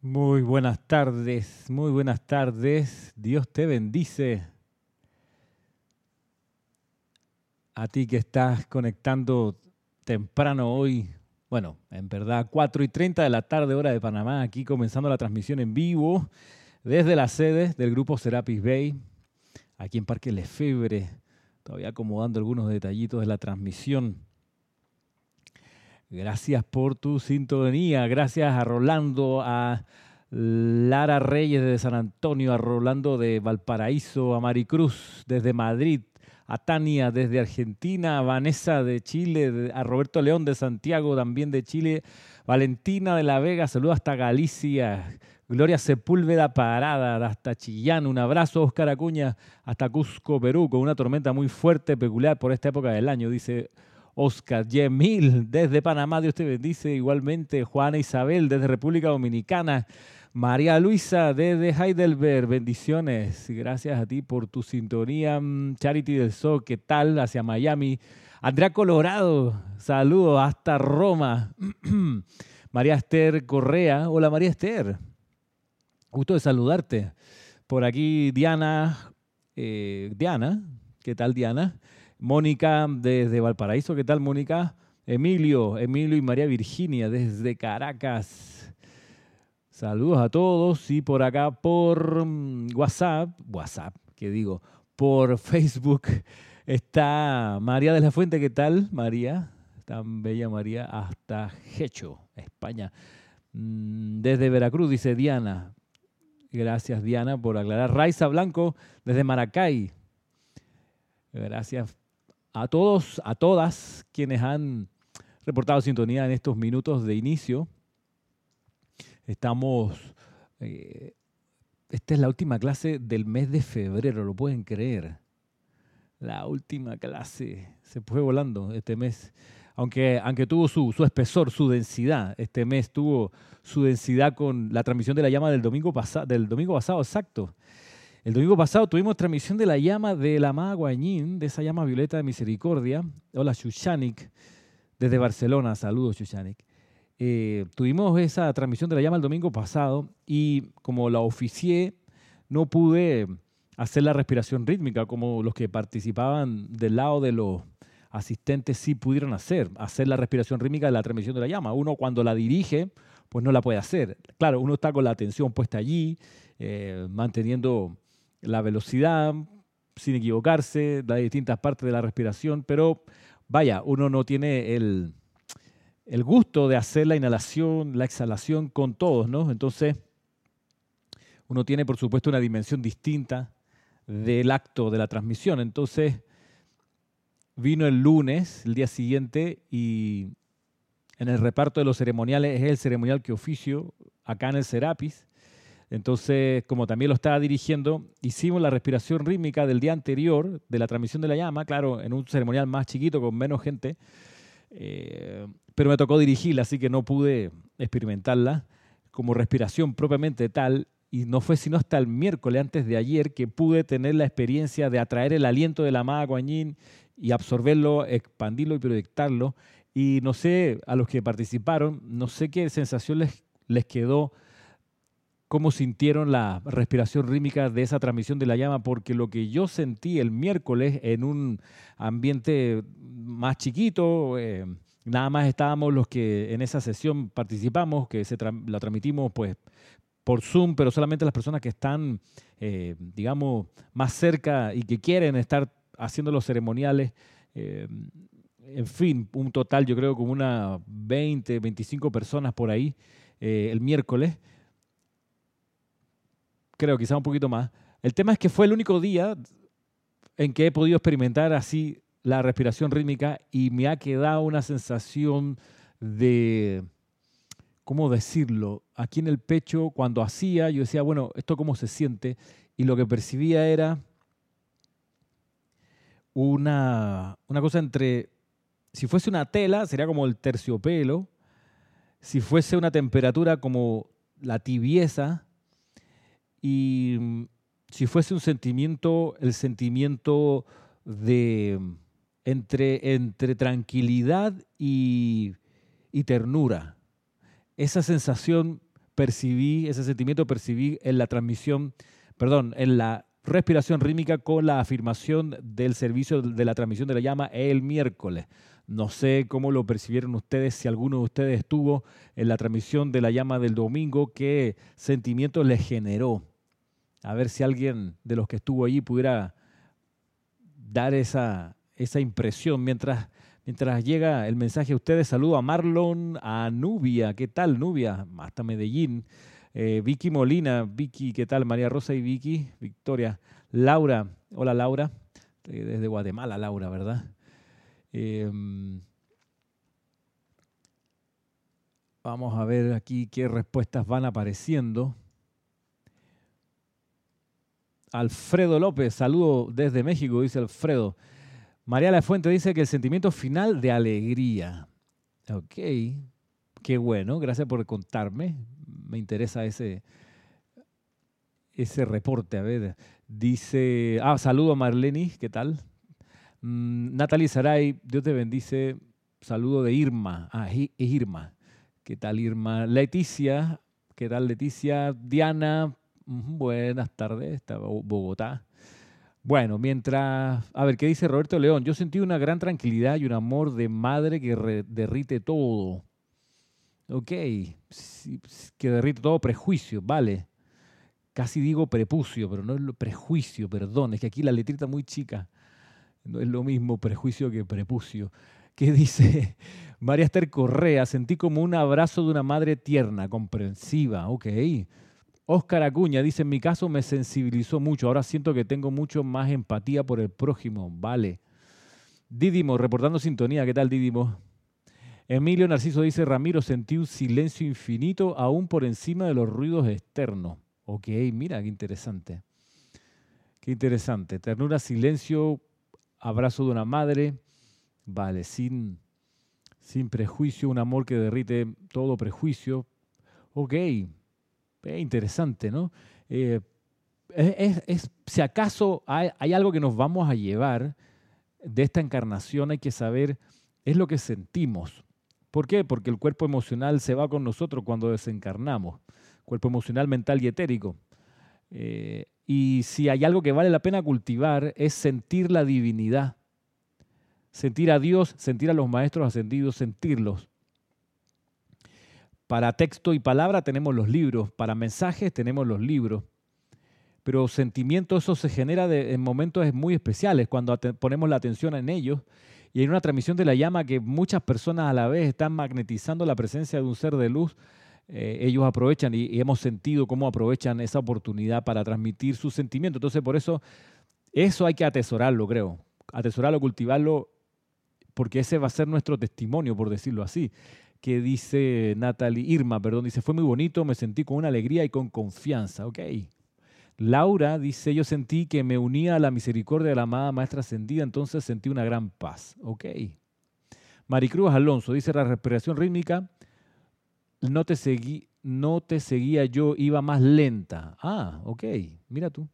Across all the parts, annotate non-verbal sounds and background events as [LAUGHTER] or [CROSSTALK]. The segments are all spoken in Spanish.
Muy buenas tardes, muy buenas tardes. Dios te bendice. A ti que estás conectando temprano hoy, bueno, en verdad, 4 y 30 de la tarde, hora de Panamá, aquí comenzando la transmisión en vivo desde la sede del grupo Serapis Bay, aquí en Parque Lefebre, todavía acomodando algunos detallitos de la transmisión. Gracias por tu sintonía. Gracias a Rolando, a Lara Reyes de San Antonio, a Rolando de Valparaíso, a Maricruz desde Madrid, a Tania desde Argentina, a Vanessa de Chile, a Roberto León de Santiago también de Chile, Valentina de la Vega, saludos hasta Galicia, Gloria Sepúlveda Parada hasta Chillán, un abrazo Oscar Acuña hasta Cusco, Perú, con una tormenta muy fuerte, peculiar por esta época del año, dice Oscar Yemil desde Panamá, Dios te bendice. Igualmente Juana Isabel desde República Dominicana. María Luisa desde Heidelberg, bendiciones. Gracias a ti por tu sintonía. Mm, Charity del Sol, ¿qué tal? Hacia Miami. Andrea Colorado, saludos hasta Roma. [CLEARS THROAT] María Esther Correa, hola María Esther. Gusto de saludarte. Por aquí Diana, eh, Diana, ¿qué tal Diana? Mónica desde Valparaíso, ¿qué tal Mónica? Emilio, Emilio y María Virginia desde Caracas. Saludos a todos y por acá por mm, WhatsApp, WhatsApp, ¿qué digo? Por Facebook está María de la Fuente, ¿qué tal María? Tan bella María hasta Hecho, España. Mm, desde Veracruz, dice Diana. Gracias Diana por aclarar. Raiza Blanco desde Maracay. Gracias a todos, a todas quienes han reportado sintonía en estos minutos de inicio. Estamos, eh, esta es la última clase del mes de febrero, lo pueden creer. La última clase, se fue volando este mes. Aunque, aunque tuvo su, su espesor, su densidad, este mes tuvo su densidad con la transmisión de la llama del domingo, del domingo pasado, exacto. El domingo pasado tuvimos transmisión de la llama de la amada Guañín, de esa llama violeta de misericordia. Hola, Shushanik, desde Barcelona. Saludos, Shushanik. Eh, tuvimos esa transmisión de la llama el domingo pasado y como la oficié, no pude hacer la respiración rítmica como los que participaban del lado de los asistentes sí pudieron hacer, hacer la respiración rítmica de la transmisión de la llama. Uno cuando la dirige, pues no la puede hacer. Claro, uno está con la atención puesta allí, eh, manteniendo la velocidad, sin equivocarse, las distintas partes de la respiración, pero vaya, uno no tiene el, el gusto de hacer la inhalación, la exhalación con todos, ¿no? Entonces, uno tiene, por supuesto, una dimensión distinta del acto de la transmisión. Entonces, vino el lunes, el día siguiente, y en el reparto de los ceremoniales es el ceremonial que oficio acá en el Serapis. Entonces, como también lo estaba dirigiendo, hicimos la respiración rítmica del día anterior de la transmisión de la llama, claro, en un ceremonial más chiquito, con menos gente, eh, pero me tocó dirigirla, así que no pude experimentarla como respiración propiamente tal, y no fue sino hasta el miércoles antes de ayer que pude tener la experiencia de atraer el aliento de la amada Guanyin y absorberlo, expandirlo y proyectarlo. Y no sé, a los que participaron, no sé qué sensación les, les quedó cómo sintieron la respiración rítmica de esa transmisión de la llama, porque lo que yo sentí el miércoles en un ambiente más chiquito, eh, nada más estábamos los que en esa sesión participamos, que se la transmitimos pues por Zoom, pero solamente las personas que están, eh, digamos, más cerca y que quieren estar haciendo los ceremoniales. Eh, en fin, un total yo creo como una 20, 25 personas por ahí el miércoles creo, quizá un poquito más. El tema es que fue el único día en que he podido experimentar así la respiración rítmica y me ha quedado una sensación de, ¿cómo decirlo? Aquí en el pecho, cuando hacía, yo decía, bueno, ¿esto cómo se siente? Y lo que percibía era una, una cosa entre, si fuese una tela, sería como el terciopelo, si fuese una temperatura como la tibieza, y mm, si fuese un sentimiento, el sentimiento de mm, entre, entre tranquilidad y, y ternura. Esa sensación percibí, ese sentimiento percibí en la transmisión, perdón, en la respiración rítmica con la afirmación del servicio de la transmisión de la llama el miércoles. No sé cómo lo percibieron ustedes, si alguno de ustedes estuvo en la transmisión de la llama del domingo, qué sentimiento les generó. A ver si alguien de los que estuvo allí pudiera dar esa, esa impresión mientras, mientras llega el mensaje a ustedes. Saludo a Marlon, a Nubia. ¿Qué tal, Nubia? Hasta Medellín. Eh, Vicky Molina, Vicky, ¿qué tal? María Rosa y Vicky, Victoria. Laura, hola Laura, eh, desde Guatemala, Laura, ¿verdad? Em, vamos a ver aquí qué respuestas van apareciendo. Alfredo López, saludo desde México, dice Alfredo. María La Fuente dice que el sentimiento final de alegría. Ok, qué bueno, gracias por contarme. Me interesa ese, ese reporte. A ver, dice, ah, saludo a Marleni, ¿qué tal? Mm, Natalie Saray, Dios te bendice. Saludo de Irma. Ah, es Irma. ¿Qué tal, Irma? Leticia, ¿qué tal, Leticia? Diana, buenas tardes, está Bogotá. Bueno, mientras, a ver, ¿qué dice Roberto León? Yo sentí una gran tranquilidad y un amor de madre que derrite todo. Ok, que derrite todo prejuicio, vale. Casi digo prepucio, pero no es lo prejuicio, perdón, es que aquí la letrita muy chica. No es lo mismo prejuicio que prepucio. ¿Qué dice [LAUGHS] María Esther Correa? Sentí como un abrazo de una madre tierna, comprensiva. Ok. Óscar Acuña dice, en mi caso me sensibilizó mucho, ahora siento que tengo mucho más empatía por el prójimo. Vale. Didimo, reportando sintonía. ¿Qué tal, Didimo? Emilio Narciso dice, Ramiro, sentí un silencio infinito aún por encima de los ruidos externos. Ok, mira, qué interesante. Qué interesante. Ternura, silencio, abrazo de una madre. Vale, sin, sin prejuicio, un amor que derrite todo prejuicio. Ok, interesante, ¿no? Eh, es, si acaso hay, hay, algo que nos vamos a llevar de esta encarnación, hay que saber, es lo que sentimos. ¿Por qué? Porque el cuerpo emocional se va con nosotros cuando desencarnamos, cuerpo emocional, mental y etérico. Eh, y si hay algo que vale la pena cultivar es sentir la divinidad, sentir a Dios, sentir a los maestros ascendidos, sentirlos. Para texto y palabra tenemos los libros, para mensajes tenemos los libros, pero sentimiento eso se genera en momentos muy especiales, cuando ponemos la atención en ellos y en una transmisión de la llama que muchas personas a la vez están magnetizando la presencia de un ser de luz, eh, ellos aprovechan y, y, hemos sentido cómo aprovechan esa oportunidad para transmitir sus sentimientos. Entonces, por eso, eso hay que atesorarlo, creo. Atesorarlo, cultivarlo, porque ese va a ser nuestro testimonio, por decirlo así que dice Natalie, Irma, perdón, dice, fue muy bonito, me sentí con una alegría y con confianza. Ok. Laura dice, yo sentí que me unía a la misericordia de la amada maestra ascendida, entonces sentí una gran paz. Ok. Maricruz Alonso dice, la respiración rítmica, no te, no te seguía yo, iba más lenta. Ah, ok, mira tú.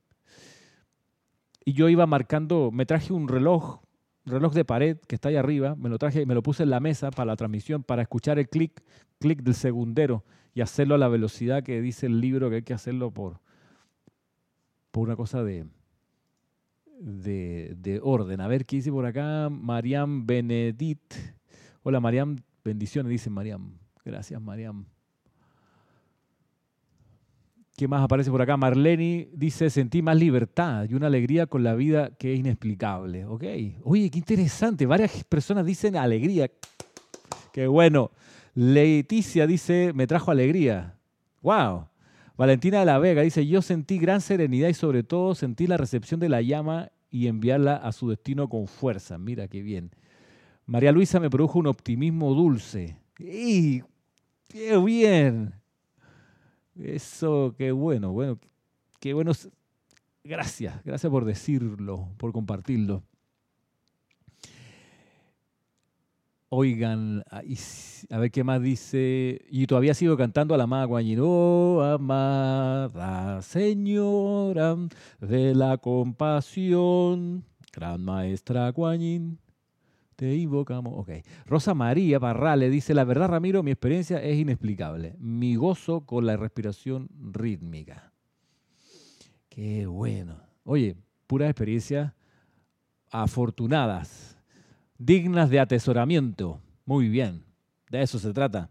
Y yo iba marcando, me traje un reloj reloj de pared que está ahí arriba, me lo traje y me lo puse en la mesa para la transmisión, para escuchar el clic, clic del segundero y hacerlo a la velocidad que dice el libro que hay que hacerlo por, por una cosa de, de, orden. A ver qué dice por acá Mariam Benedit. Hola Mariam, bendiciones, dice Mariam. Gracias Mariam. ¿Qué más aparece por acá? Marleni dice, sentí más libertad y una alegría con la vida que es inexplicable. Ok. Oye, qué interesante. Varias personas dicen alegría. Qué bueno. Leticia dice, me trajo alegría. Wow. Valentina de la Vega dice, yo sentí gran serenidad y sobre todo sentí la recepción de la llama y enviarla a su destino con fuerza. Mira qué bien. María Luisa me produjo un optimismo dulce. ¡Y qué bien! Eso, qué bueno, bueno, qué bueno. Gracias, gracias por decirlo, por compartirlo. Oigan, a ver qué más dice. Y todavía sigo cantando a la. Oh, amada señora de la compasión, gran maestra Guanyin. Te invocamos. Ok. Rosa María Barrale dice, la verdad Ramiro, mi experiencia es inexplicable. Mi gozo con la respiración rítmica. Qué bueno. Oye, pura experiencia afortunadas, dignas de atesoramiento. Muy bien, de eso se trata.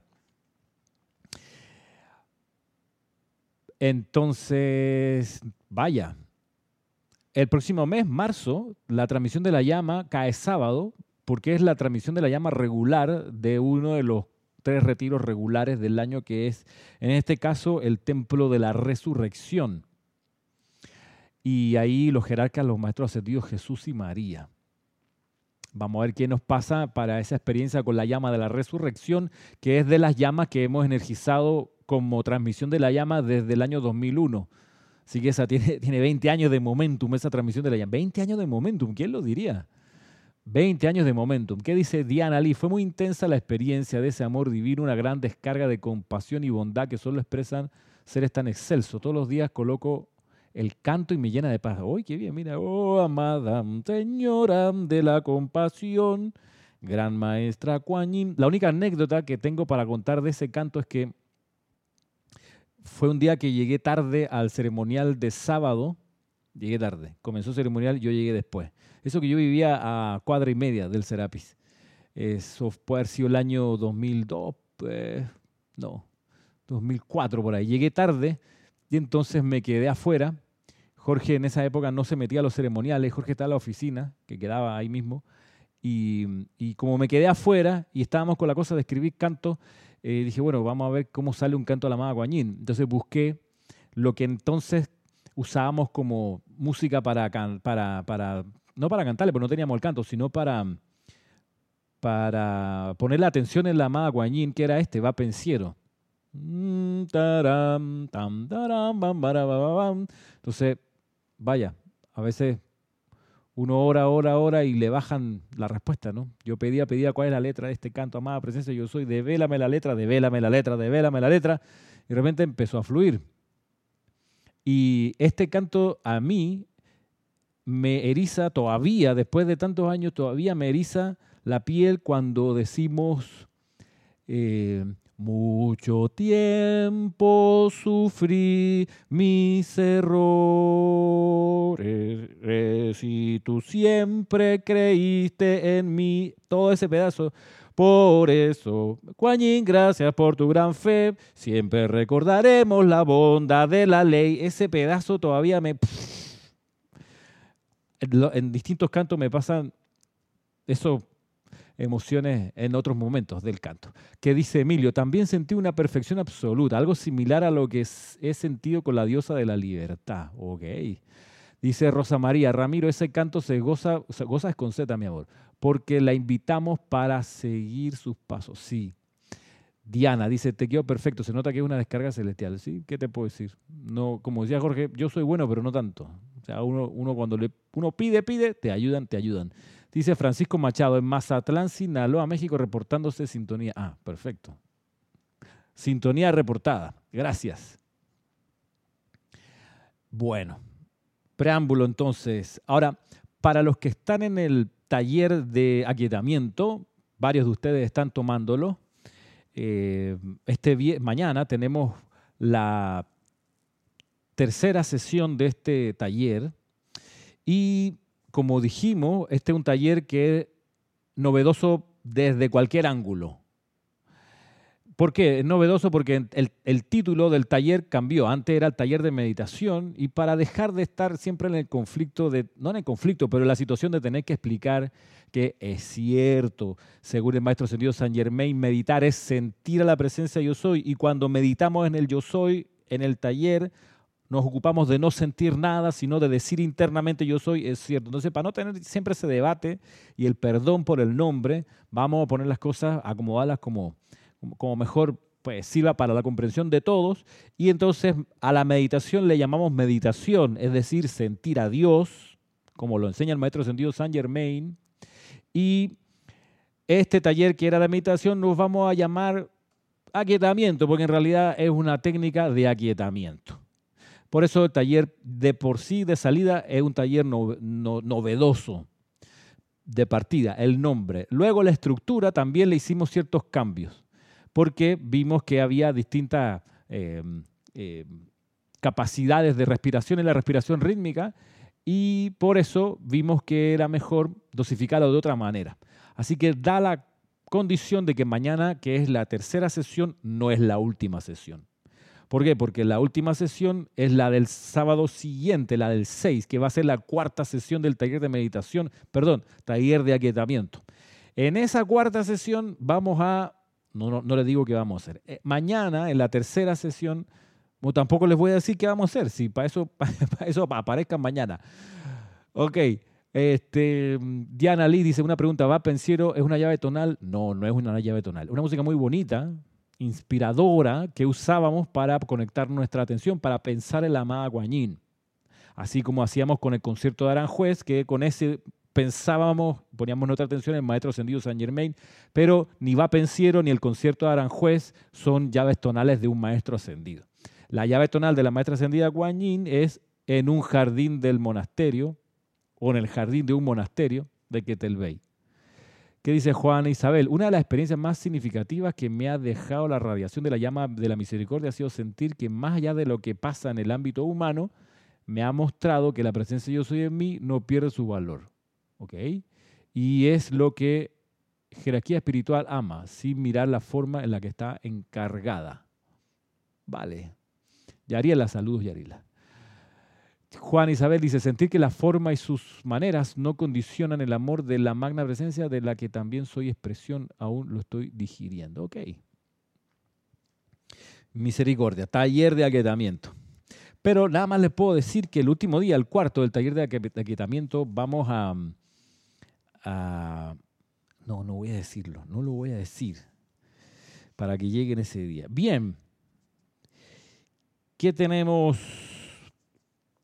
Entonces, vaya, el próximo mes, marzo, la transmisión de la llama cae sábado, porque es la transmisión de la llama regular de uno de los tres retiros regulares del año, que es, en este caso, el Templo de la Resurrección. Y ahí los jerarcas, los maestros ascendidos Jesús y María. Vamos a ver qué nos pasa para esa experiencia con la llama de la resurrección, que es de las llamas que hemos energizado como transmisión de la llama desde el año 2001. Así que esa tiene, [LAUGHS] tiene 20 años de momentum, esa transmisión de la llama. 20 años de momentum, ¿quién lo diría? 20 años de momentum. ¿Qué dice Diana Lee? Fue muy intensa la experiencia de ese amor divino, una gran descarga de compasión y bondad que solo expresan seres tan excelsos. Todos los días coloco el canto y me llena de paz. ¡Uy, qué bien! Mira, oh, amada señora de la compasión, gran maestra Kuan La única anécdota que tengo para contar de ese canto es que fue un día que llegué tarde al ceremonial de sábado. Llegué tarde. Comenzó el ceremonial, yo llegué después. Eso que yo vivía a cuadra y media del Serapis. Eso puede haber sido el año 2002, pues, no, 2004 por ahí. Llegué tarde y entonces me quedé afuera. Jorge en esa época no se metía a los ceremoniales, Jorge estaba en la oficina, que quedaba ahí mismo. Y, como me quedé afuera y estábamos con la cosa de escribir cantos, eh, dije, bueno, vamos a ver cómo sale un canto a la amada Guañín. Entonces busqué lo que entonces usábamos como música para, para, para no para cantarle, porque no teníamos el canto, sino para, para poner la atención en la amada Guañín, que era este, va pensiero. Entonces, vaya, a veces uno ora, ora, ora y le bajan la respuesta, ¿no? Yo pedía, pedía cuál es la letra de este canto, amada presencia, yo soy, devélame la letra, devélame la letra, devélame la letra, y de repente empezó a fluir. Y este canto a mí me eriza todavía, después de tantos años, todavía me eriza la piel cuando decimos, eh, mucho tiempo sufrí mis errores y tú siempre creíste en mí. Todo ese pedazo. Por eso, Juanín, gracias por tu gran fe. Siempre recordaremos la bondad de la ley. Ese pedazo todavía me... En distintos cantos me pasan eso emociones en otros momentos del canto. Que dice Emilio, también sentí una perfección absoluta, algo similar a lo que he sentido con la diosa de la libertad. Ok. Dice Rosa María, Ramiro, ese canto se goza, goza es mi amor, porque la invitamos para seguir sus pasos. Sí. Diana dice, te quedó perfecto, se nota que es una descarga celestial. ¿Sí? ¿Qué te puedo decir? No, como decía Jorge, yo soy bueno, pero no tanto. O sea, uno, uno cuando le, uno pide, pide, te ayudan, te ayudan. Dice Francisco Machado, en Mazatlán, Sinaloa, México, reportándose sintonía. Ah, perfecto. Sintonía reportada. Gracias. Bueno, preámbulo entonces. Ahora, para los que están en el taller de aquietamiento, varios de ustedes están tomándolo. Eh, este mañana tenemos la tercera sesión de este taller y como dijimos, este es un taller que es novedoso desde cualquier ángulo. ¿Por qué? Es novedoso porque el, título del taller cambió. Antes era el taller de meditación y para dejar de estar siempre en el conflicto, de, no en el conflicto, pero en la situación de tener que explicar que es cierto, según el maestro sentido San Germain, meditar es sentir a la presencia yo soy y cuando meditamos en el yo soy, en el taller, nos ocupamos de no sentir nada, sino de decir internamente yo soy, es cierto. Entonces, para no tener siempre ese debate y el perdón por el nombre, vamos a poner las cosas, acomodarlas como, como mejor pues, sirva para la comprensión de todos. Y entonces a la meditación le llamamos meditación, es decir, sentir a Dios, como lo enseña el maestro sentido Saint Germain. Y este taller que era de meditación nos vamos a llamar aquietamiento, porque en realidad es una técnica de aquietamiento. Por eso el taller de por sí de salida es un taller novedoso. de partida, el nombre. Luego la estructura también le hicimos ciertos cambios, porque vimos que había distintas eh, eh, capacidades de respiración en la respiración rítmica y por eso vimos que era mejor dosificarlo de otra manera. Así que da la condición de que mañana, que es la tercera sesión, no es la última sesión. ¿Por qué? Porque la última sesión es la del sábado siguiente, la del 6, que va a ser la cuarta sesión del taller de meditación, perdón, taller de aquietamiento. En esa cuarta sesión vamos a, no, no, no les digo qué vamos a hacer, eh, mañana en la tercera sesión, tampoco les voy a decir qué vamos a hacer, si para eso, [LAUGHS] para eso aparezcan mañana. Ok, este, Diana Lee dice una pregunta, ¿va pensiero es una llave tonal? No, no es una llave tonal. Una música muy bonita, inspiradora, que usábamos para conectar nuestra atención, para pensar en la amada Guanyin. Así como hacíamos con el concierto de Aranjuez, que con ese pensábamos, poníamos nuestra atención en el Maestro Ascendido San Germain, pero ni va pensiero ni el concierto de Aranjuez son llaves tonales de un Maestro Ascendido. La llave tonal de la Maestra Ascendida Guanyin es en un jardín del monasterio, o en el jardín de un monasterio de Ketelbey. ¿Qué dice Juan Isabel? Una de las experiencias más significativas que me ha dejado la radiación de la llama de la misericordia ha sido sentir que más allá de lo que pasa en el ámbito humano, me ha mostrado que la presencia de yo soy en mí no pierde su valor. ¿Ok? Y es lo que jerarquía espiritual ama, sin mirar la forma en la que está encargada. Vale. Yariela, saludos Yarila. Juan Isabel dice, sentir que la forma y sus maneras no condicionan el amor de la magna presencia de la que también soy expresión, aún lo estoy digiriendo. Ok. Misericordia, taller de aquietamiento. Pero nada más les puedo decir que el último día, el cuarto del taller de aquietamiento, vamos a, No, no voy a decirlo, no lo voy a decir para que lleguen ese día. Bien, ¿qué tenemos?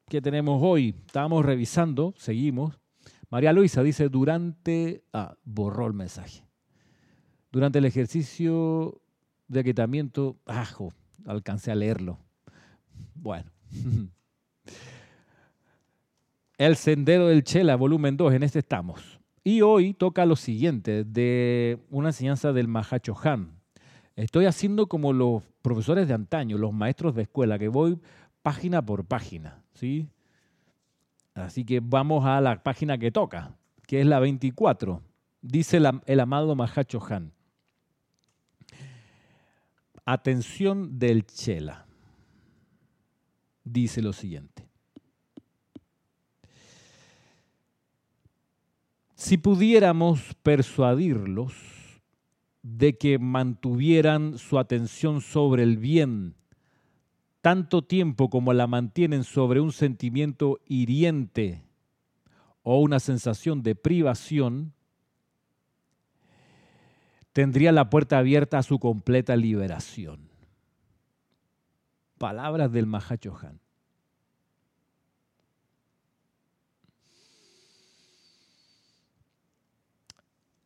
que tenemos hoy. Estábamos revisando, seguimos. María Luisa dice, durante... Ah, borró el mensaje. Durante el ejercicio de aquietamiento, ajo, alcancé a leerlo. Bueno. [LAUGHS] El Sendero del Chela, volumen 2, en este estamos. Y hoy toca lo siguiente, de una enseñanza del Mahacho Han. Estoy haciendo como los profesores de antaño, los maestros de escuela, que voy página por página. ¿sí? Así que vamos a la página que toca, que es la 24. Dice el amado Mahacho Han. Atención del Chela. Dice lo siguiente. Si pudiéramos persuadirlos de que mantuvieran su atención sobre el bien tanto tiempo como la mantienen sobre un sentimiento hiriente o una sensación de privación, tendría la puerta abierta a su completa liberación. Palabras del Mahachohan.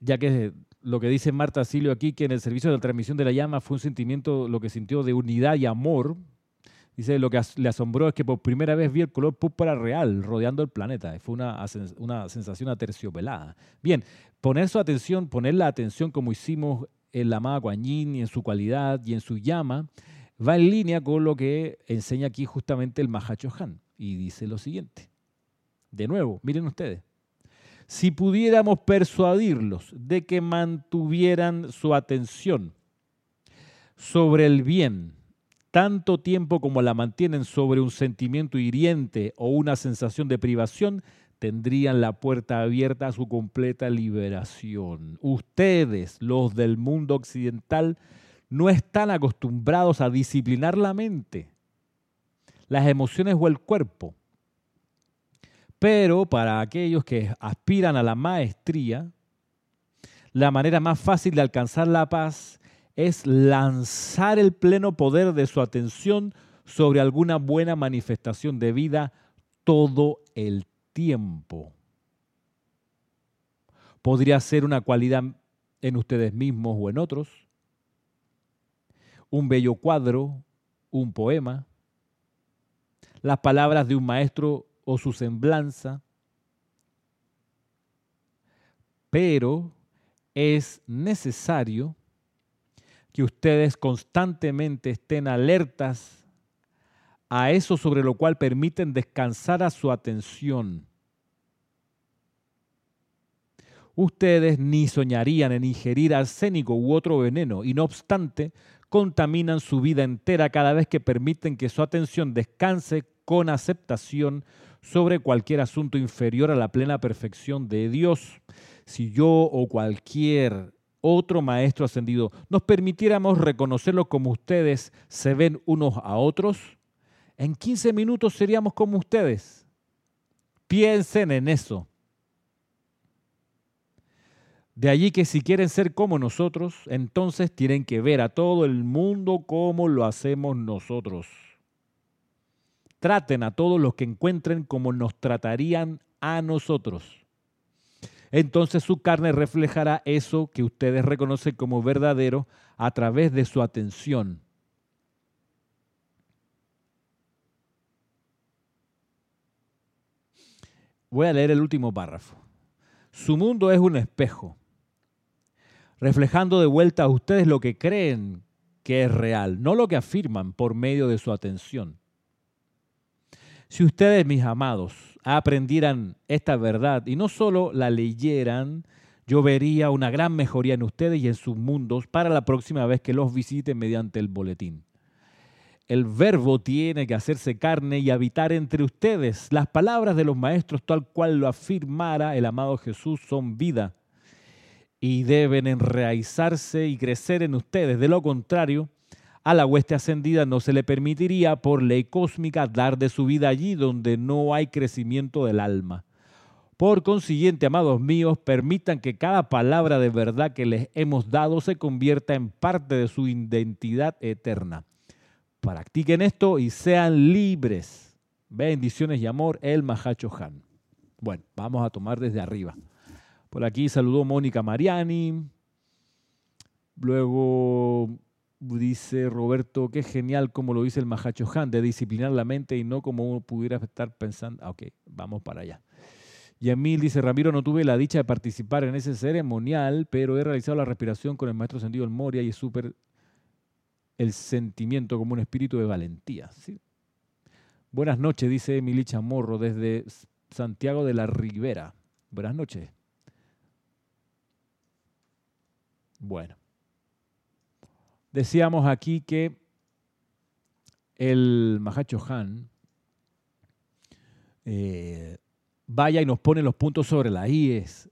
Ya que lo que dice Marta Silio aquí, que en el servicio de la transmisión de la llama fue un sentimiento, lo que sintió de unidad y amor, Dice, lo que le asombró es que por primera vez vi el color púrpura real rodeando el planeta. Fue una, una sensación aterciopelada. Bien, poner su atención, poner la atención como hicimos en la amada Kuan y en su cualidad y en su llama, va en línea con lo que enseña aquí justamente el Mahacho Han. Y dice lo siguiente. De nuevo, miren ustedes. Si pudiéramos persuadirlos de que mantuvieran su atención sobre el bien, tanto tiempo como la mantienen sobre un sentimiento hiriente o una sensación de privación, tendrían la puerta abierta a su completa liberación. Ustedes, los del mundo occidental, no están acostumbrados a disciplinar la mente, las emociones o el cuerpo. Pero para aquellos que aspiran a la maestría, la manera más fácil de alcanzar la paz es lanzar el pleno poder de su atención sobre alguna buena manifestación de vida todo el tiempo. Podría ser una cualidad en ustedes mismos o en otros, un bello cuadro, un poema, las palabras de un maestro o su semblanza. pero es necesario que ustedes constantemente estén alertas a eso sobre lo cual permiten descansar a su atención. Ustedes ni soñarían en ingerir arsénico u otro veneno y no obstante contaminan su vida entera cada vez que permiten que su atención descanse con aceptación sobre cualquier asunto inferior a la plena perfección de Dios. Si yo o cualquier otro maestro ascendido nos permitiéramos reconocerlo como ustedes se ven unos a otros, en 15 minutos seríamos como ustedes. Piensen en eso. De allí que si quieren ser como nosotros, entonces tienen que ver a todo el mundo como lo hacemos nosotros. Traten a todos los que encuentren como nos tratarían a nosotros. Entonces su carne reflejará eso que ustedes reconocen como verdadero a través de su atención. Voy a leer el último párrafo. Su mundo es un espejo reflejando de vuelta a ustedes lo que creen que es real, no lo que afirman por medio de su atención. Si ustedes, mis amados, aprendieran esta verdad y no solo la leyeran, yo vería una gran mejoría en ustedes y en sus mundos para la próxima vez que los visiten mediante el boletín. El verbo tiene que hacerse carne y habitar entre ustedes. Las palabras de los maestros, tal cual lo afirmara el amado Jesús, son vida y deben enraizarse y crecer en ustedes. De lo contrario, a la hueste ascendida no se le permitiría por ley cósmica dar de su vida allí donde no hay crecimiento del alma. Por consiguiente, amados míos, permitan que cada palabra de verdad que les hemos dado se convierta en parte de su identidad eterna. Practiquen esto y sean libres. Bendiciones y amor, el Mahacho Han. Bueno, vamos a tomar desde arriba. Por aquí saludó Mónica Mariani. Luego dice Roberto, qué genial como lo dice el Mahacho Han, de disciplinar la mente y no como uno pudiera estar pensando. Ah, ok, vamos para allá. Y Emil dice, Ramiro, no tuve la dicha de participar en ese ceremonial, pero he realizado la respiración con el maestro sentido el Moria y es súper el sentimiento como un espíritu de valentía. ¿sí? Buenas noches, dice Emily Chamorro desde Santiago de la Ribera. Buenas noches. Bueno, decíamos aquí que el Mahacho Han eh, vaya y nos pone los puntos sobre las IES,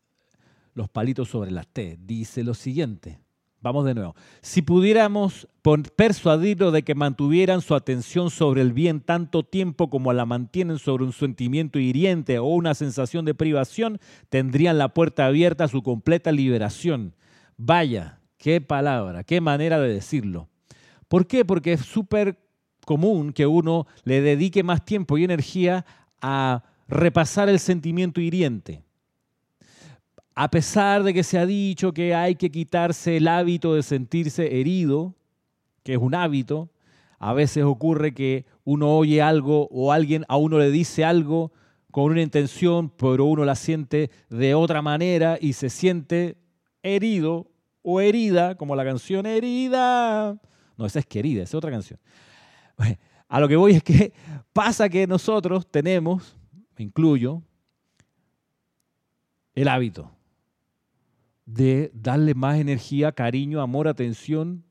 los palitos sobre las T. Dice lo siguiente. Vamos de nuevo. Si pudiéramos persuadirlo de que mantuvieran su atención sobre el bien tanto tiempo como la mantienen sobre un sentimiento hiriente o una sensación de privación, tendrían la puerta abierta a su completa liberación. Vaya, qué palabra, qué manera de decirlo. ¿Por qué? Porque es súper común que uno le dedique más tiempo y energía a repasar el sentimiento hiriente. A pesar de que se ha dicho que hay que quitarse el hábito de sentirse herido, que es un hábito, a veces ocurre que uno oye algo o alguien a uno le dice algo con una intención, pero uno la siente de otra manera y se siente herido o herida, como la canción Herida. No, esa es querida, esa es otra canción. A lo que voy es que [LAUGHS] pasa que nosotros tenemos, me incluyo, el hábito de darle más energía, cariño, amor, atención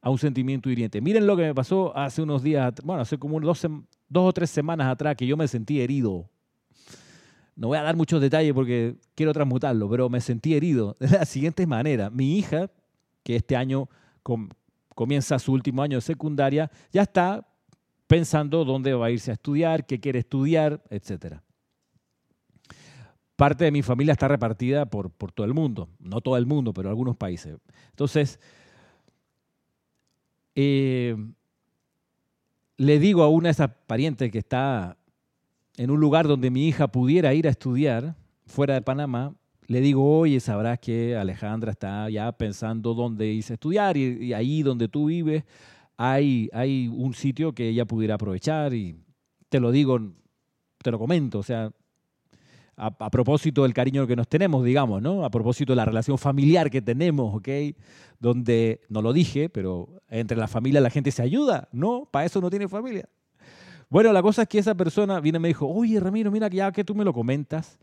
a un sentimiento hiriente. Miren lo que me pasó hace unos días, bueno, hace como dos, dos o tres semanas atrás que yo me sentí herido no voy a dar muchos detalles porque quiero transmutarlo, pero me sentí herido [LAUGHS] de la siguiente manera. Mi hija, que este año comienza su último año de secundaria, ya está pensando dónde va a irse a estudiar, qué quiere estudiar, etc. Parte de mi familia está repartida por, todo el mundo, no todo el mundo, pero algunos países. Entonces, eh, le digo a una de esas parientes que está en un lugar donde mi hija pudiera ir a estudiar, fuera de Panamá, le digo, oye, sabrás que Alejandra está ya pensando dónde irse a estudiar y, ahí donde tú vives hay, hay un sitio que ella pudiera aprovechar y te lo digo, te lo comento, o sea, a, propósito del cariño que nos tenemos, digamos, ¿no? A propósito de la relación familiar que tenemos, ¿ok? Donde, no lo dije, pero entre la familia la gente se ayuda, ¿no? Para eso no tiene familia. Bueno, la cosa es que esa persona viene y me dijo, oye Ramiro, mira que ya que tú me lo comentas,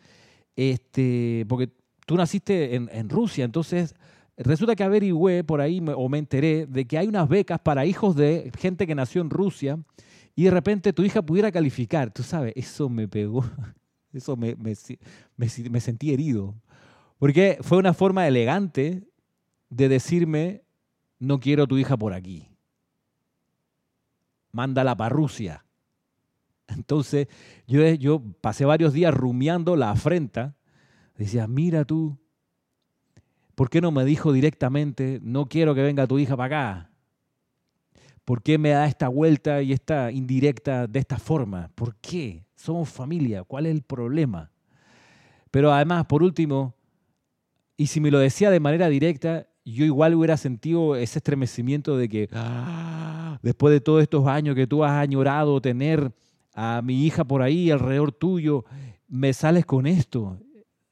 este, porque tú naciste en, Rusia, entonces resulta que averigüé por ahí o me enteré de que hay unas becas para hijos de gente que nació en Rusia y de repente tu hija pudiera calificar. Tú sabes, eso me pegó. [LAUGHS] Eso me, sentí herido. Porque fue una forma elegante de decirme, no quiero tu hija por aquí. Mándala para Rusia. Entonces yo, yo pasé varios días rumiando la afrenta. Decía, mira tú, ¿por qué no me dijo directamente, no quiero que venga tu hija para acá? ¿Por qué me da esta vuelta y esta indirecta de esta forma? ¿Por qué? somos familia, ¿cuál es el problema? Pero además, por último, y si me lo decía de manera directa, yo igual hubiera sentido ese estremecimiento de que ah, después de todos estos años que tú has añorado tener a mi hija por ahí alrededor tuyo, me sales con esto.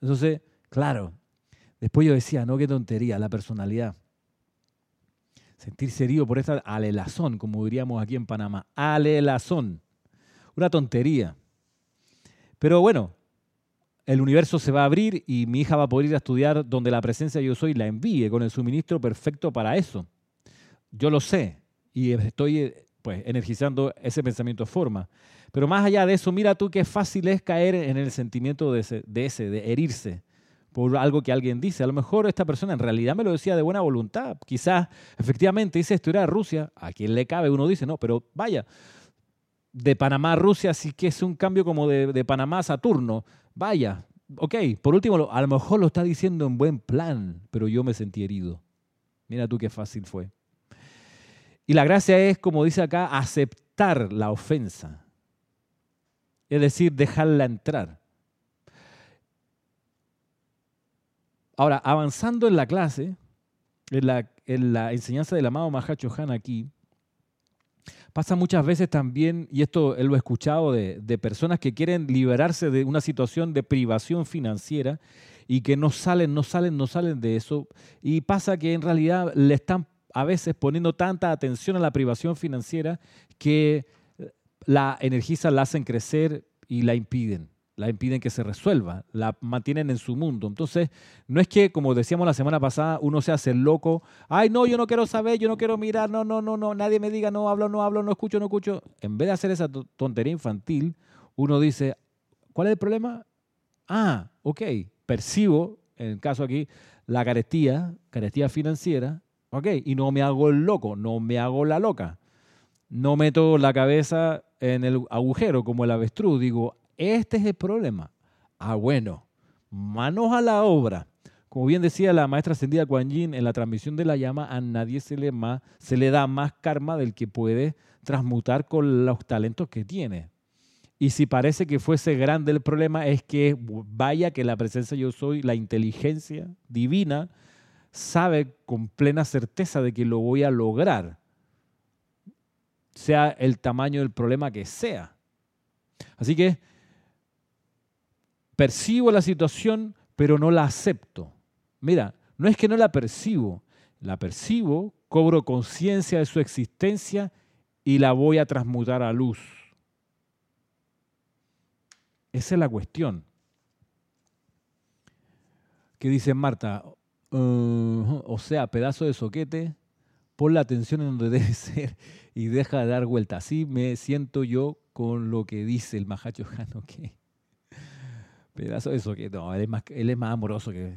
Entonces, claro, después yo decía, no, qué tontería, la personalidad. Sentirse herido por esta alelazón, como diríamos aquí en Panamá, alelazón. Una tontería. Pero bueno, el universo se va a abrir y mi hija va a poder ir a estudiar donde la presencia yo soy la envíe con el suministro perfecto para eso. Yo lo sé y estoy pues energizando ese pensamiento de forma. Pero más allá de eso, mira tú qué fácil es caer en el sentimiento de ese, de, ese, de herirse por algo que alguien dice. A lo mejor esta persona en realidad me lo decía de buena voluntad. Quizás efectivamente dice esto era Rusia. A quien le cabe uno dice, no, pero vaya, de Panamá a Rusia sí que es un cambio como de, Panamá a Saturno. Vaya, ok, por último, a lo mejor lo está diciendo en buen plan, pero yo me sentí herido. Mira tú qué fácil fue. Y la gracia es, como dice acá, aceptar la ofensa. Es decir, dejarla entrar. Ahora, avanzando en la clase, en la, la enseñanza del amado Mahacho Han aquí, Pasa muchas veces también, y esto lo he escuchado de, personas que quieren liberarse de una situación de privación financiera y que no salen, no salen, no salen de eso. Y pasa que en realidad le están a veces poniendo tanta atención a la privación financiera que la energizan, la hacen crecer y la impiden la impiden que se resuelva, la mantienen en su mundo. Entonces, no es que, como decíamos la semana pasada, uno se hace loco, ay, no, yo no quiero saber, yo no quiero mirar, no, no, no, no, nadie me diga, no hablo, no hablo, no escucho, no escucho. En vez de hacer esa tontería infantil, uno dice, ¿cuál es el problema? Ah, ok, percibo, en el caso aquí, la carestía, carestía financiera, ok, y no me hago el loco, no me hago la loca. No meto la cabeza en el agujero como el avestruz, digo, este es el problema. Ah, bueno, manos a la obra. Como bien decía la maestra ascendida Kuan Yin en la transmisión de la llama, a nadie se le, más, se le da más karma del que puede transmutar con los talentos que tiene. Y si parece que fuese grande el problema, es que vaya que la presencia yo soy, la inteligencia divina, sabe con plena certeza de que lo voy a lograr, sea el tamaño del problema que sea. Así que percibo la situación, pero no la acepto. Mira, no es que no la percibo, la percibo, cobro conciencia de su existencia y la voy a transmutar a luz. Esa es la cuestión. ¿Qué dice Marta? O sea, pedazo de soquete, pon la atención en donde [LAUGHS] debe ser y deja de dar vuelta. Así me siento yo con lo que dice el Mahacho Han. [LAUGHS] Pedazo de eso que no, él es más, amoroso que.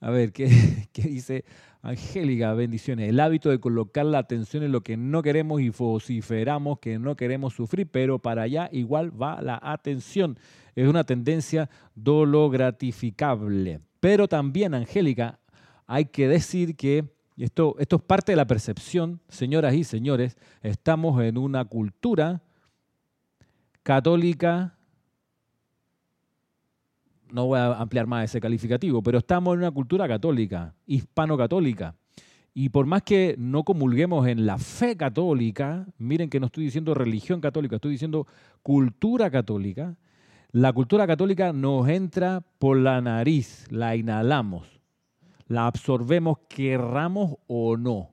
A ver, ¿qué, [LAUGHS] ¿qué, dice Angélica? Bendiciones. El hábito de colocar la atención en lo que no queremos y vociferamos que no queremos sufrir, pero para allá igual va la atención. Es una tendencia gratificable Pero también, Angélica, hay que decir que esto, esto es parte de la percepción, señoras y señores, estamos en una cultura católica. No voy a ampliar más ese calificativo, pero estamos en una cultura católica, hispano-católica. Y por más que no comulguemos en la fe católica, miren que no estoy diciendo religión católica, estoy diciendo cultura católica, la cultura católica nos entra por la nariz, la inhalamos, la absorbemos, querramos o no.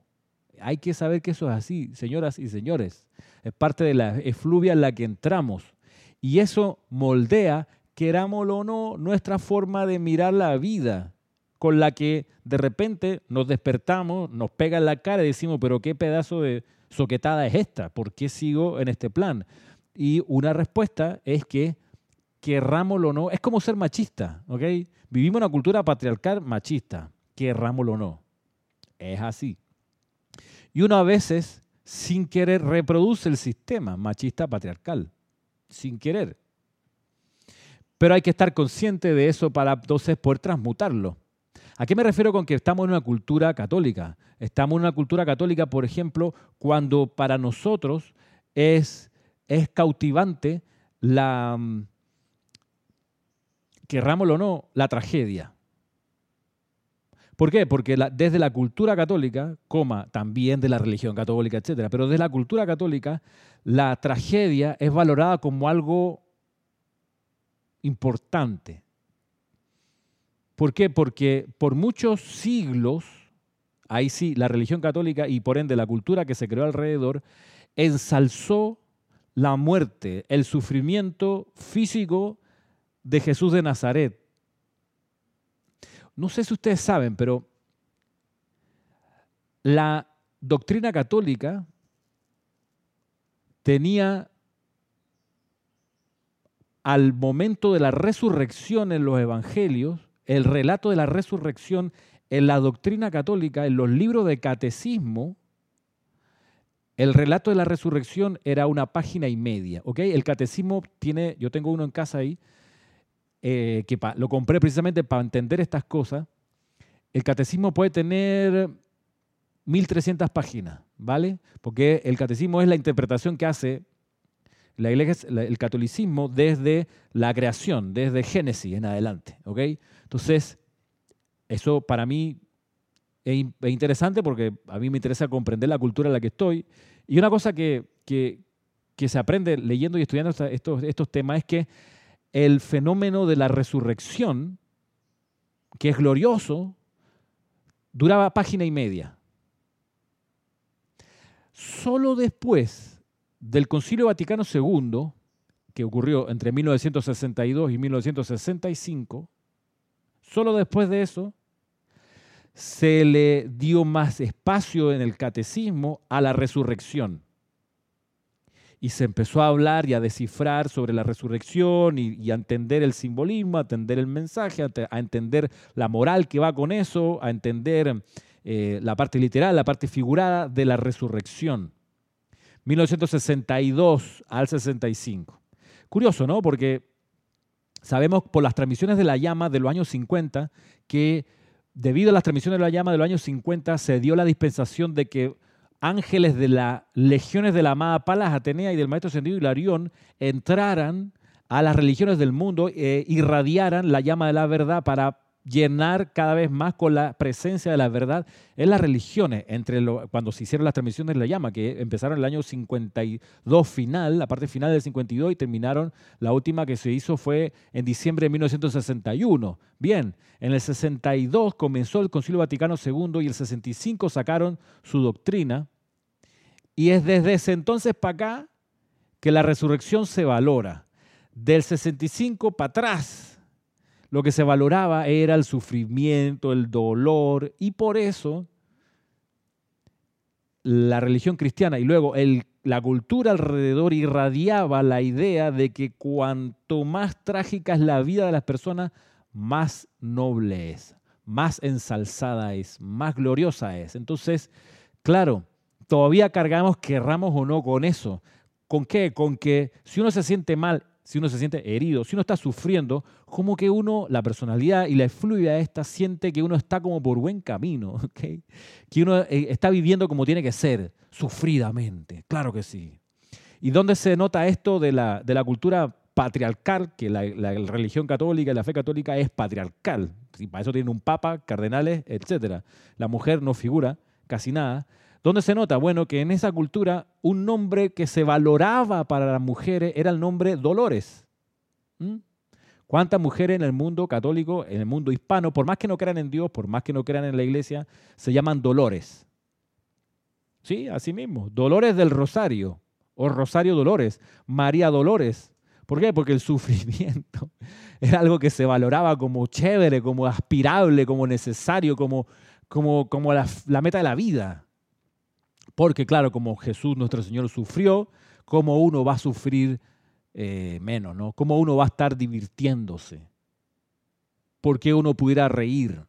Hay que saber que eso es así, señoras y señores. Es parte de la efluvia en la que entramos. Y eso moldea, querámoslo o no, nuestra forma de mirar la vida, con la que de repente nos despertamos, nos pega en la cara y decimos, pero qué pedazo de soquetada es esta, ¿por qué sigo en este plan? Y una respuesta es que querrámoslo o no, es como ser machista, ¿ok? Vivimos una cultura patriarcal machista, querrámoslo o no. Es así. Y uno a veces, sin querer, reproduce el sistema machista patriarcal, sin querer. Pero hay que estar consciente de eso para entonces poder transmutarlo. ¿A qué me refiero con que estamos en una cultura católica? Estamos en una cultura católica, por ejemplo, cuando para nosotros es, es cautivante la, mm, querrámoslo o no, la tragedia. ¿Por qué? Porque desde la cultura católica, también de la religión católica, etcétera, pero desde la cultura católica, la tragedia es valorada como algo importante. ¿Por qué? Porque por muchos siglos, ahí sí, la religión católica y por ende la cultura que se creó alrededor, ensalzó la muerte, el sufrimiento físico de Jesús de Nazaret. No sé si ustedes saben, pero la doctrina católica tenía al momento de la resurrección en los evangelios, el relato de la resurrección en la doctrina católica, en los libros de catecismo, el relato de la resurrección era una página y media. El catecismo tiene, yo tengo uno en casa ahí, eh, que lo compré precisamente para entender estas cosas. El catecismo puede tener 1300 páginas, ¿vale? Porque el catecismo es la interpretación que hace la iglesia, el catolicismo desde la creación, desde Génesis en adelante, ¿ok? Entonces, eso para mí es, interesante porque a mí me interesa comprender la cultura en la que estoy. Y una cosa que, que, se aprende leyendo y estudiando estos, estos temas es que el fenómeno de la resurrección, que es glorioso, duraba página y media. Solo después del Concilio Vaticano II, que ocurrió entre 1962 y 1965, solo después de eso se le dio más espacio en el catecismo a la resurrección y se empezó a hablar y a descifrar sobre la resurrección y, a entender el simbolismo, a entender el mensaje, a, entender la moral que va con eso, a entender eh, la parte literal, la parte figurada de la resurrección. 1962 al 65. Curioso, ¿no? Porque sabemos por las transmisiones de la llama de los años 50 que debido a las transmisiones de la llama de los años 50 se dio la dispensación de que ángeles de las legiones de la amada Palas Atenea y del maestro ascendido Hilarión entraran a las religiones del mundo e irradiaran la llama de la verdad para llenar cada vez más con la presencia de la verdad en las religiones, entre lo, cuando se hicieron las transmisiones de la llama, que empezaron el año 52 final, la parte final del 52, y terminaron, la última que se hizo fue en diciembre de 1961. Bien, en el 62 comenzó el Concilio Vaticano II y el 65 sacaron su doctrina, y es desde ese entonces para acá que la resurrección se valora. Del 65 para atrás, lo que se valoraba era el sufrimiento, el dolor, y por eso la religión cristiana y luego la cultura alrededor irradiaba la idea de que cuanto más trágica es la vida de las personas, más noble es, más ensalzada es, más gloriosa es. Entonces, claro, todavía cargamos, querramos o no, con eso. ¿Con qué? Con que si uno se siente mal, si uno se siente herido, si uno está sufriendo, como que uno, la personalidad y la fluidez esta, siente que uno está como por buen camino, [LAUGHS] ¿okay? que uno eh, está viviendo como tiene que ser, sufridamente, claro que sí. ¿Y dónde se nota esto de la, de la cultura patriarcal, que la, religión católica y la fe católica es patriarcal? Para eso tienen un papa, cardenales, etc. La mujer no figura casi nada. ¿Dónde se nota? Bueno, que en esa cultura un nombre que se valoraba para las mujeres era el nombre Dolores. ¿Mm? ¿Cuántas mujeres en el mundo católico, en el mundo hispano, por más que no crean en Dios, por más que no crean en la iglesia, se llaman dolores? Sí, así mismo. Dolores del Rosario o Rosario Dolores, María Dolores. ¿Por qué? Porque el [LAUGHS] sufrimiento era algo que se valoraba como chévere, como aspirable, como necesario, como, como, como la, meta de la vida. Porque claro, como Jesús nuestro Señor sufrió, ¿cómo uno va a sufrir eh, menos? ¿no? ¿Cómo uno va a estar divirtiéndose? ¿Por qué uno pudiera reír?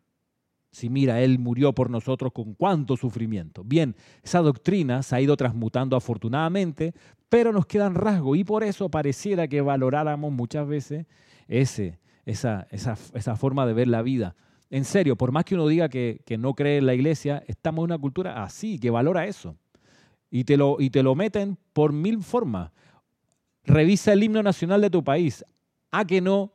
Si mira, Él murió por nosotros con cuánto sufrimiento. Bien, esa doctrina se ha ido transmutando afortunadamente, pero nos quedan rasgos y por eso pareciera que valoráramos muchas veces ese, esa, esa, esa forma de ver la vida. En serio, por más que uno diga que, no cree en la iglesia, estamos en una cultura así, que valora eso. Y te, lo, y te lo meten por mil formas. Revisa el himno nacional de tu país. A que no,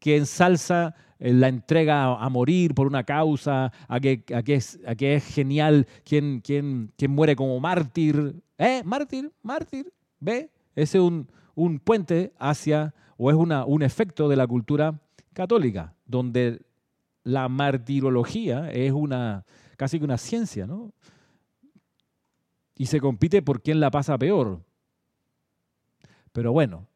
que ensalza eh, la entrega a morir por una causa, a que, es, que es, genial quien, quien, quien, muere como mártir. ¿Eh? Mártir, mártir. ¿Ve? Ese es un, un puente hacia, o es una, un efecto de la cultura católica, donde la martirología es una, casi que una ciencia, ¿no? Y se compite por quién la pasa peor. Pero bueno,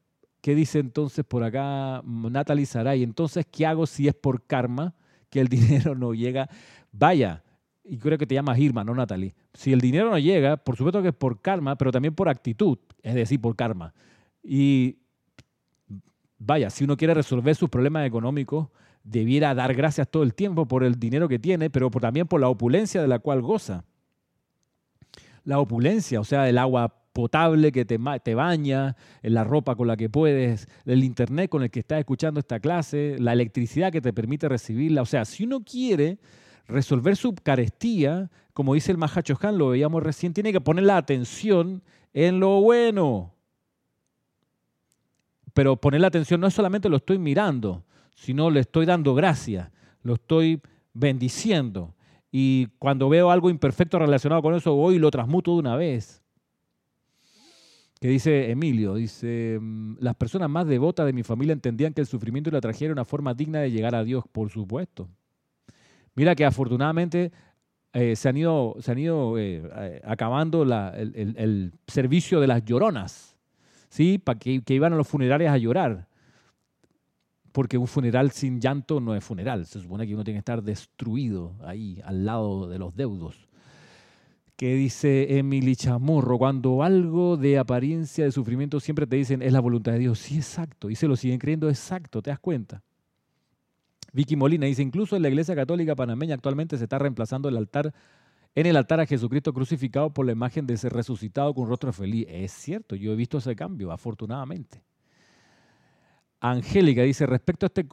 ¿Qué dice entonces por acá Natalie Saray? Entonces, ¿qué hago si es por karma que el [LAUGHS] dinero no llega? Vaya, y creo que te llamas Irma, no Natalie. Si el dinero no llega, por supuesto que es por karma, pero también por actitud, es decir, por karma. Y vaya, si uno quiere resolver sus problemas económicos, debiera dar gracias todo el tiempo por el dinero que tiene, pero también por la opulencia de la cual goza. La opulencia, o sea, el agua potable que te, baña, la ropa con la que puedes, el internet con el que estás escuchando esta clase, la electricidad que te permite recibirla. O sea, si uno quiere resolver su carestía, como dice el Mahacho Han, lo veíamos recién, tiene que poner la atención en lo bueno. Pero poner la atención no es solamente lo estoy mirando, sino le estoy dando gracias, lo estoy bendiciendo. Y cuando veo algo imperfecto relacionado con eso, voy y lo transmuto de una vez que dice Emilio, dice, mm, las personas más devotas de mi familia entendían que el sufrimiento y la tragedia era una forma digna de llegar a Dios, por supuesto. Mira que afortunadamente eh, se han ido, se han ido eh, eh, acabando el, servicio de las lloronas, ¿sí? Para que, que iban a los funerarios a llorar. Porque un funeral sin llanto no es funeral. Se supone que uno tiene que estar destruido ahí, al lado de los deudos que dice Emily Chamorro, cuando algo de apariencia de sufrimiento siempre te dicen es la voluntad de Dios. Sí, exacto. Y se lo siguen creyendo exacto, ¿te das cuenta? Vicky Molina dice, incluso en la Iglesia Católica Panameña actualmente se está reemplazando el altar, en el altar a Jesucristo crucificado por la imagen de ese resucitado con rostro feliz. Es cierto, yo he visto ese cambio, afortunadamente. Angélica dice, respecto a, este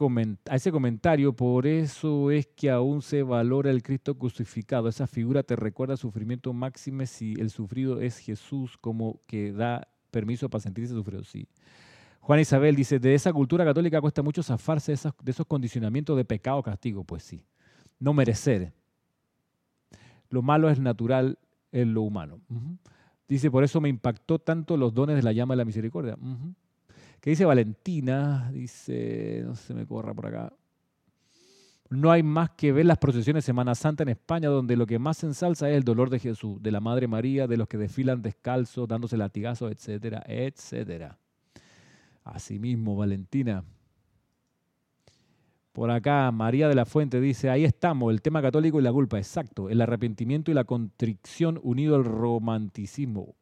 a ese comentario, por eso es que aún se valora el Cristo crucificado. Esa figura te recuerda sufrimiento máximo si el sufrido es Jesús, como que da permiso para sentirse sufrido. Sí. Juan Isabel dice, de esa cultura católica cuesta mucho zafarse de, de esos condicionamientos de pecado o castigo. Pues sí, no merecer. Lo malo es natural en lo humano. Dice, por eso me impactó tanto los dones de la llama de la misericordia. ¿Qué dice Valentina? Dice, no se me corra por acá. No hay más que ver las procesiones Semana Santa en España, donde lo que más se ensalza es el dolor de Jesús, de la Madre María, de los que desfilan descalzos, dándose latigazos, etcétera, etcétera. Asimismo, Valentina. Por acá, María de la Fuente dice, ahí estamos, el tema católico y la culpa, exacto, el arrepentimiento y la contrición unido al romanticismo.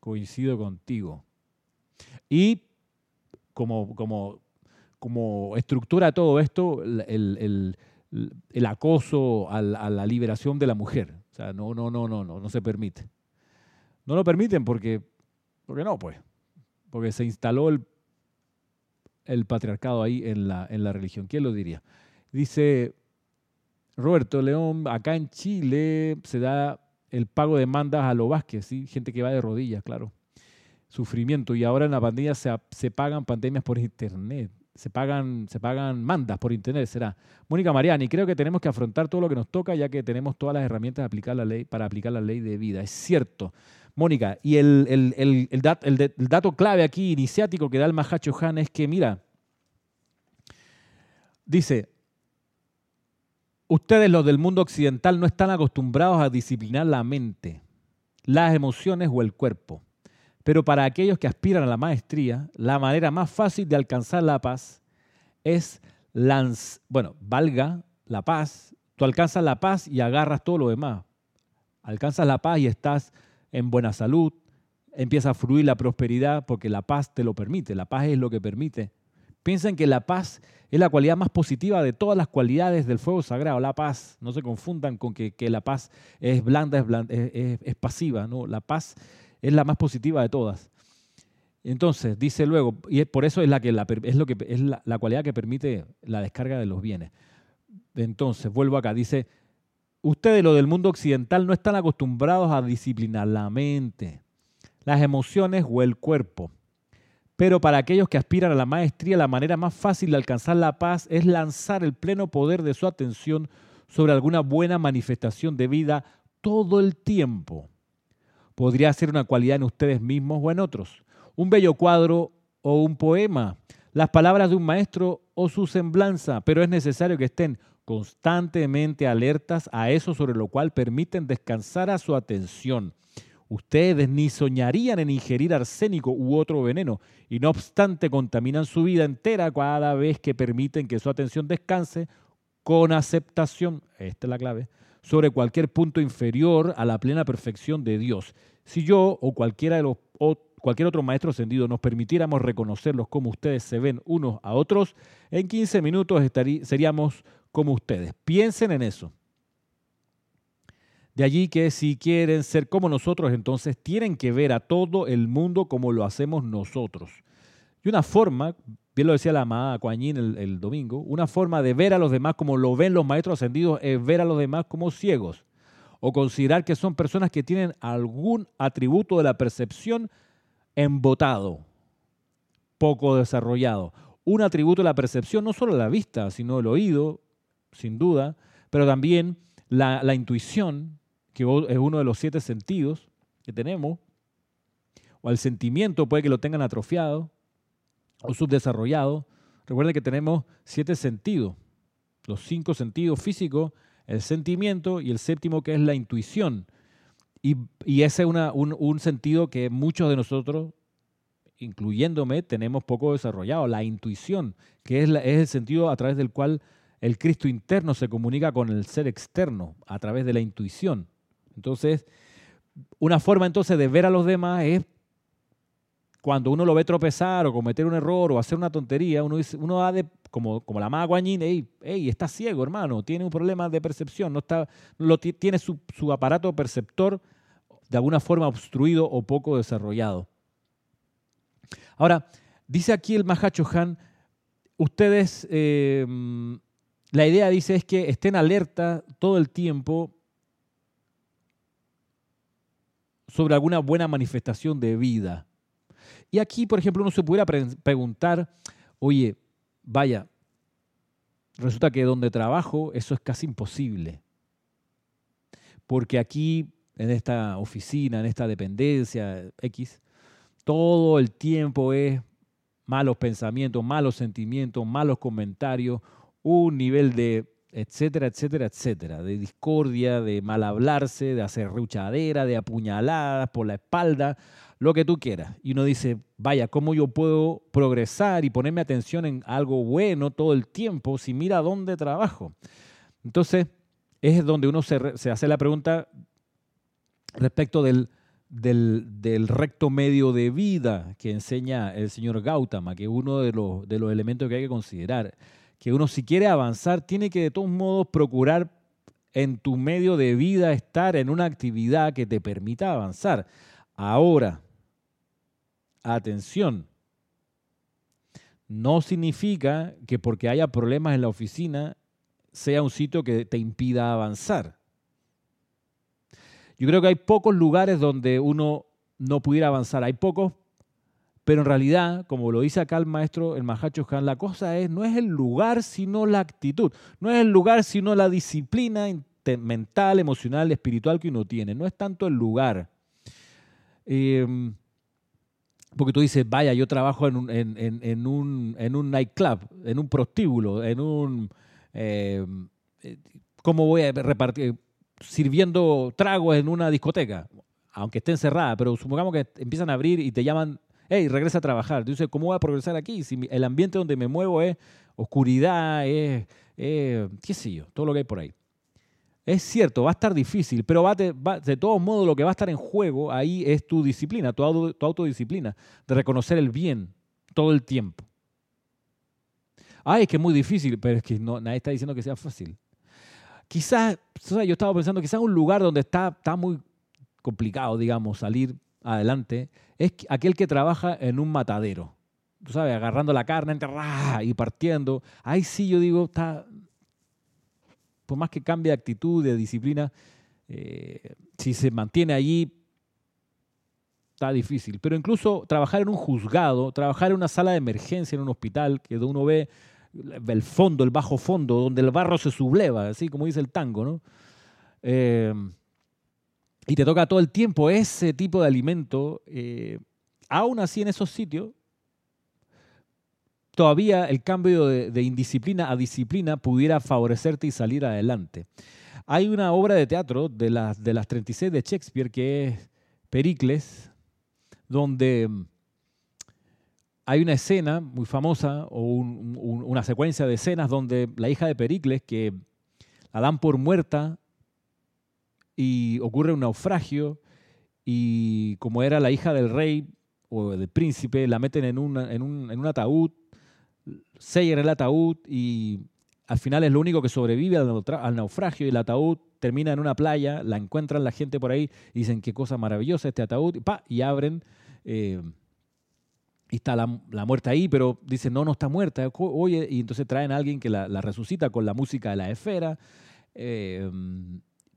Coincido contigo. Y como, como, como estructura todo esto, el, el, acoso a la, liberación de la mujer. O sea, no, no, no, no, no, no se permite. No lo permiten porque, porque no, pues. Porque se instaló el, el patriarcado ahí en la, en la religión. ¿Quién lo diría? Dice Roberto León, acá en Chile se da el pago de mandas a los Vázquez, ¿sí? gente que va de rodillas, claro sufrimiento y ahora en la pandemia se, se pagan pandemias por internet, se pagan, se pagan mandas por internet, será. Mónica Mariani, creo que tenemos que afrontar todo lo que nos toca ya que tenemos todas las herramientas de aplicar la ley, para aplicar la ley de vida. Es cierto. Mónica, y el, el, el, el dato clave aquí, iniciático, que da el Mahacho Han es que, mira, Dice, ustedes los del mundo occidental no están acostumbrados a disciplinar la mente, las emociones o el cuerpo. Pero para aquellos que aspiran a la maestría, la manera más fácil de alcanzar la paz es, bueno, valga la paz, tú alcanzas la paz y agarras todo lo demás. Alcanzas la paz y estás en buena salud, empieza a fluir la prosperidad porque la paz te lo permite, la paz es lo que permite Piensen que la paz es la cualidad más positiva de todas las cualidades del fuego sagrado. La paz, no se confundan con que, la paz es blanda, es, es, pasiva. ¿no? La paz es la más positiva de todas. Entonces, dice luego, y por eso es, la, que es, lo que, es la, la cualidad que permite la descarga de los bienes. Entonces, vuelvo acá, dice, ustedes, lo del mundo occidental, no están acostumbrados a disciplinar la mente, las emociones o el cuerpo pero para aquellos que aspiran a la maestría, la manera más fácil de alcanzar la paz es lanzar el pleno poder de su atención sobre alguna buena manifestación de vida todo el tiempo. Podría ser una cualidad en ustedes mismos o en otros, un bello cuadro o un poema, las palabras de un maestro o su semblanza, pero es necesario que estén constantemente alertas a eso sobre lo cual permiten descansar a su atención. Ustedes ni soñarían en ingerir arsénico u otro veneno, y no obstante contaminan su vida entera cada vez que permiten que su atención descanse con aceptación, esta es la clave, sobre cualquier punto inferior a la plena perfección de Dios. Si yo o cualquiera de los cualquier otro maestro ascendido nos permitiéramos reconocerlos como ustedes se ven unos a otros, en 15 minutos seríamos como ustedes. Piensen en eso. De allí que si quieren ser como nosotros, entonces tienen que ver a todo el mundo como lo hacemos nosotros. Y una forma, bien lo decía la amada Coañín el, domingo, una forma de ver a los demás como lo ven los maestros ascendidos es ver a los demás como ciegos o considerar que son personas que tienen algún atributo de la percepción embotado, poco desarrollado. Un atributo de la percepción no solo la vista, sino el oído, sin duda, pero también la, la intuición, que es uno de los siete sentidos que tenemos, o el sentimiento puede que lo tengan atrofiado o subdesarrollado. Recuerden que tenemos siete sentidos, los cinco sentidos físicos, el sentimiento y el séptimo que es la intuición. Y, ese es un, sentido que muchos de nosotros, incluyéndome, tenemos poco desarrollado, la intuición, que es, es el sentido a través del cual el Cristo interno se comunica con el ser externo, a través de la intuición. Entonces, una forma entonces de ver a los demás es cuando uno lo ve tropezar o cometer un error o hacer una tontería, uno, dice, uno da de, como, como la maga Guanyin, hey, hey, está ciego, hermano, tiene un problema de percepción, no está, tiene su, aparato perceptor de alguna forma obstruido o poco desarrollado. Ahora, dice aquí el Mahacho Han, ustedes, eh, la idea dice es que estén alerta todo el tiempo sobre alguna buena manifestación de vida. Y aquí, por ejemplo, uno se pudiera preguntar, oye, vaya, resulta que donde trabajo eso es casi imposible. Porque aquí, en esta oficina, en esta dependencia X, todo el tiempo es malos pensamientos, malos sentimientos, malos comentarios, un nivel de etcétera, etcétera, etcétera, de discordia, de mal hablarse, de hacer ruchadera, de apuñaladas por la espalda, lo que tú quieras. Y uno dice, vaya, ¿cómo yo puedo progresar y ponerme atención en algo bueno todo el tiempo si mira dónde trabajo? Entonces, es donde uno se, hace la pregunta respecto del, del, recto medio de vida que enseña el señor Gautama, que es uno de los, de los elementos que hay que considerar que uno si quiere avanzar tiene que de todos modos procurar en tu medio de vida estar en una actividad que te permita avanzar. Ahora, atención, no significa que porque haya problemas en la oficina sea un sitio que te impida avanzar. Yo creo que hay pocos lugares donde uno no pudiera avanzar. Hay pocos pero en realidad, como lo dice acá el maestro, el Mahacho Han, la cosa es, no es el lugar, sino la actitud. No es el lugar, sino la disciplina mental, emocional, espiritual que uno tiene. No es tanto el lugar. Em, Porque tú dices, vaya, yo trabajo en un, en, en, un, en un nightclub, en un prostíbulo, en un... Eh, ¿Cómo voy a repartir? Sirviendo tragos en una discoteca, aunque esté encerrada, pero supongamos que empiezan a abrir y te llaman, hey, regresa a trabajar. Tú dices, ¿cómo voy a progresar aquí? Si el ambiente donde me muevo es oscuridad, es, qué sé yo, todo lo que hay por ahí. Es cierto, va a estar difícil, pero va de, todos modos lo que va a estar en juego ahí es tu disciplina, tu, autodisciplina, de reconocer el bien todo el tiempo. Ay, es que es muy difícil, pero es que no, nadie está diciendo que sea fácil. Quizás, yo estaba pensando, quizás un lugar donde está, está muy complicado, digamos, salir adelante, es aquel que trabaja en un matadero. Tú sabes, agarrando la carne y partiendo. Ahí sí yo digo, está, por más que cambie de actitud, de disciplina, eh, si se mantiene allí, está difícil. Pero incluso trabajar en un juzgado, trabajar en una sala de emergencia en un hospital, que uno ve el fondo, el bajo fondo, donde el barro se subleva, así como dice el tango, ¿no? Eh, y te toca todo el tiempo ese tipo de alimento, eh, aún así en esos sitios, todavía el cambio de, indisciplina a disciplina pudiera favorecerte y salir adelante. Hay una obra de teatro de las, de las 36 de Shakespeare que es Pericles, donde mm, hay una escena muy famosa o una secuencia de escenas donde la hija de Pericles, que la dan por muerta y ocurre un naufragio y como era la hija del rey o del príncipe, la meten en, en, un, en un ataúd sellan el ataúd y al final es lo único que sobrevive al, naufragio y el ataúd termina en una playa, la encuentran la gente por ahí y dicen qué cosa maravillosa este ataúd, y, pa, y abren eh, y está la, muerta ahí, pero dicen no, no está muerta, oye, y entonces traen a alguien que la, resucita con la música de la esfera, eh,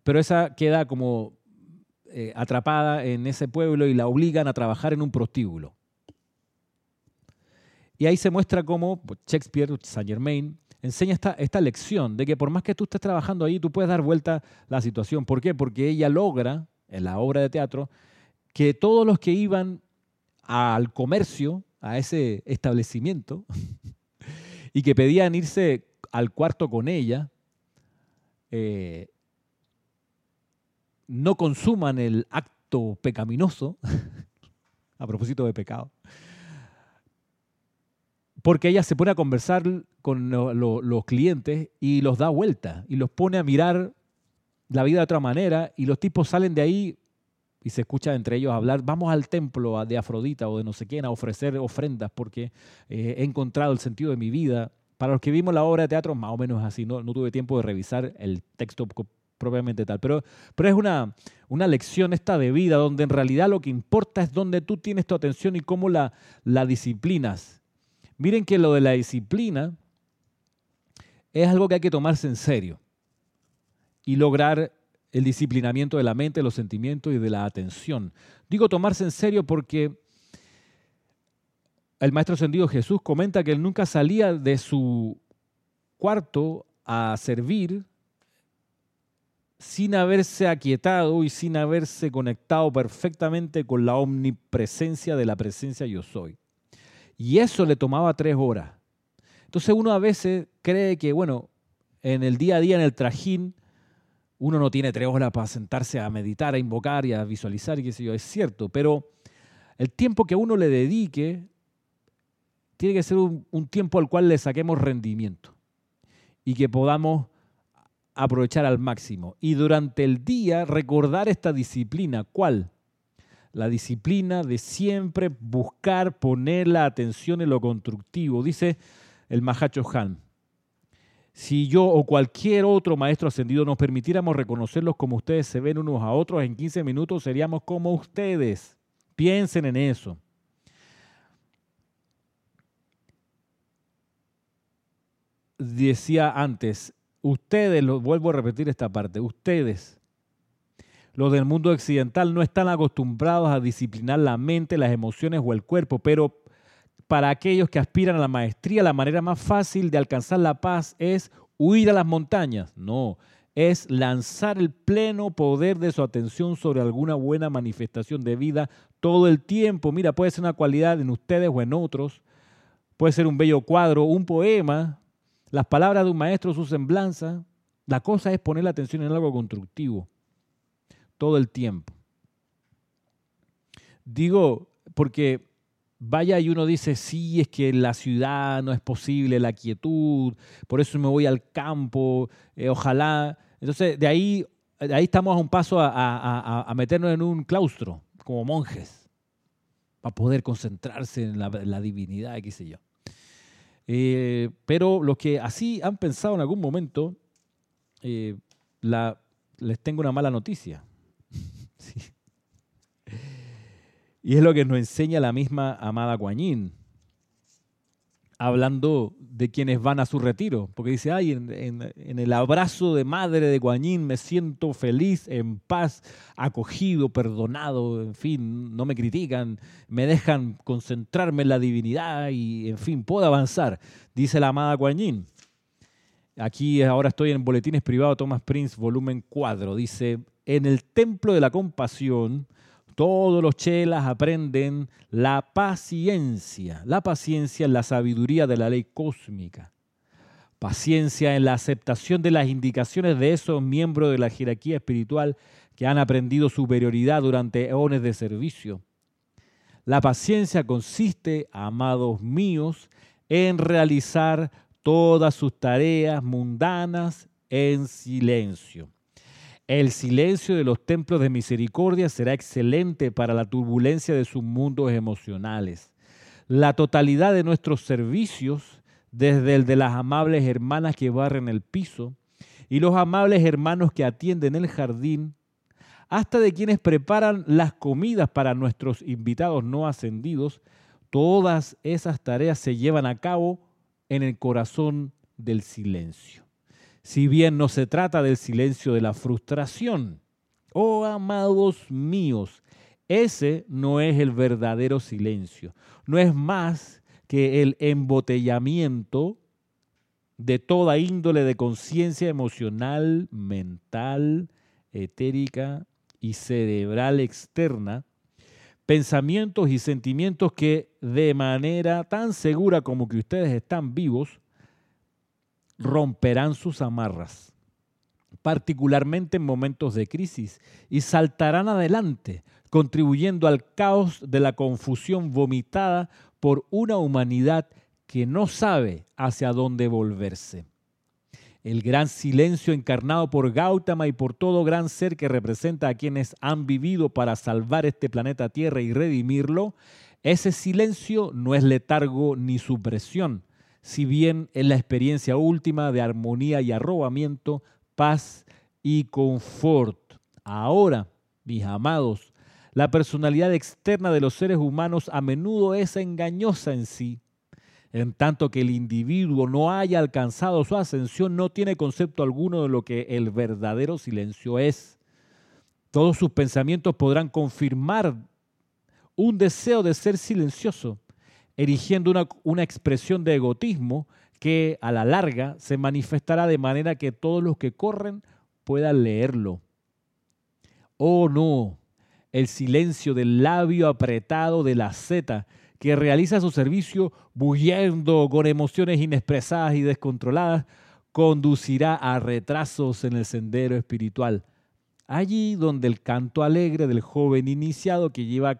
pero esa queda como eh, atrapada en ese pueblo y la obligan a trabajar en un prostíbulo. Y ahí se muestra cómo Shakespeare, Saint Germain, enseña esta, esta lección de que por más que tú estés trabajando ahí, tú puedes dar vuelta la situación. ¿Por qué? Porque ella logra, en la obra de teatro, que todos los que iban al comercio, a ese establecimiento, [LAUGHS] y que pedían irse al cuarto con ella, eh, no consuman el acto pecaminoso, [LAUGHS] a propósito de pecado, porque ella se pone a conversar con los clientes y los da vuelta y los pone a mirar la vida de otra manera y los tipos salen de ahí y se escucha entre ellos hablar, vamos al templo de Afrodita o de no sé quién a ofrecer ofrendas porque eh, he encontrado el sentido de mi vida. Para los que vimos la obra de teatro, más o menos así, no, no tuve tiempo de revisar el texto propiamente tal, pero, pero es una, una lección esta de vida donde en realidad lo que importa es donde tú tienes tu atención y cómo la, la disciplinas Miren que lo de la disciplina es algo que hay que tomarse en serio y lograr el disciplinamiento de la mente, los sentimientos y de la atención. Digo tomarse en serio porque el Maestro Ascendido Jesús comenta que él nunca salía de su cuarto a servir sin haberse aquietado y sin haberse conectado perfectamente con la omnipresencia de la presencia yo soy. Y eso le tomaba tres horas. Entonces uno a veces cree que, bueno, en el día a día, en el trajín, uno no tiene tres horas para sentarse a meditar, a invocar y a visualizar y qué sé yo. Es cierto, pero el tiempo que uno le dedique tiene que ser un, un tiempo al cual le saquemos rendimiento y que podamos aprovechar al máximo. Y durante el día recordar esta disciplina. ¿Cuál? La disciplina de siempre buscar poner la atención en lo constructivo. Dice el Mahacho Han, si yo o cualquier otro maestro ascendido nos permitiéramos reconocerlos como ustedes se ven unos a otros en 15 minutos, seríamos como ustedes. Piensen en eso. Decía antes, ustedes, lo vuelvo a repetir esta parte, ustedes los del mundo occidental no están acostumbrados a disciplinar la mente, las emociones o el cuerpo, pero para aquellos que aspiran a la maestría, la manera más fácil de alcanzar la paz es huir a las montañas. No, es lanzar el pleno poder de su atención sobre alguna buena manifestación de vida todo el tiempo. Mira, puede ser una cualidad en ustedes o en otros, puede ser un bello cuadro, un poema, las palabras de un maestro, su semblanza. La cosa es poner la atención en algo constructivo todo el tiempo. Digo, porque vaya y uno dice, sí, es que la ciudad no es posible, la quietud, por eso me voy al campo, eh, ojalá. Entonces, de ahí, de ahí estamos a un paso a, meternos en un claustro, como monjes, para poder concentrarse en la, divinidad, qué sé yo. Eh, pero los que así han pensado en algún momento, eh, les tengo una mala noticia. Y es lo que nos enseña la misma amada Guanyin, hablando de quienes van a su retiro, porque dice, ay, en, el abrazo de madre de Guanyin me siento feliz, en paz, acogido, perdonado, en fin, no me critican, me dejan concentrarme en la divinidad y, en fin, puedo avanzar, dice la amada Guanyin. Aquí ahora estoy en Boletines Privados Thomas Prince, volumen 4, dice, en el templo de la compasión, todos los chelas aprenden la paciencia. La paciencia es la sabiduría de la ley cósmica. Paciencia en la aceptación de las indicaciones de esos miembros de la jerarquía espiritual que han aprendido superioridad durante eones de servicio. La paciencia consiste, amados míos, en realizar todas sus tareas mundanas en silencio. El silencio de los templos de misericordia será excelente para la turbulencia de sus mundos emocionales. La totalidad de nuestros servicios, desde el de las amables hermanas que barren el piso y los amables hermanos que atienden el jardín, hasta de quienes preparan las comidas para nuestros invitados no ascendidos, todas esas tareas se llevan a cabo en el corazón del silencio si bien no se trata del silencio de la frustración. Oh, amados míos, ese no es el verdadero silencio. No es más que el embotellamiento de toda índole de conciencia emocional, mental, etérica y cerebral externa, pensamientos y sentimientos que de manera tan segura como que ustedes están vivos, romperán sus amarras, particularmente en momentos de crisis, y saltarán adelante, contribuyendo al caos de la confusión vomitada por una humanidad que no sabe hacia dónde volverse. El gran silencio encarnado por Gautama y por todo gran ser que representa a quienes han vivido para salvar este planeta Tierra y redimirlo, ese silencio no es letargo ni supresión, si bien es la experiencia última de armonía y arrobamiento, paz y confort. Ahora, mis amados, la personalidad externa de los seres humanos a menudo es engañosa en sí. En tanto que el individuo no haya alcanzado su ascensión, no tiene concepto alguno de lo que el verdadero silencio es. Todos sus pensamientos podrán confirmar un deseo de ser silencioso, erigiendo una, una expresión de egotismo que a la larga se manifestará de manera que todos los que corren puedan leerlo. Oh no, el silencio del labio apretado de la zeta que realiza su servicio bulliendo con emociones inexpresadas y descontroladas, conducirá a retrasos en el sendero espiritual allí donde el canto alegre del joven iniciado que lleva a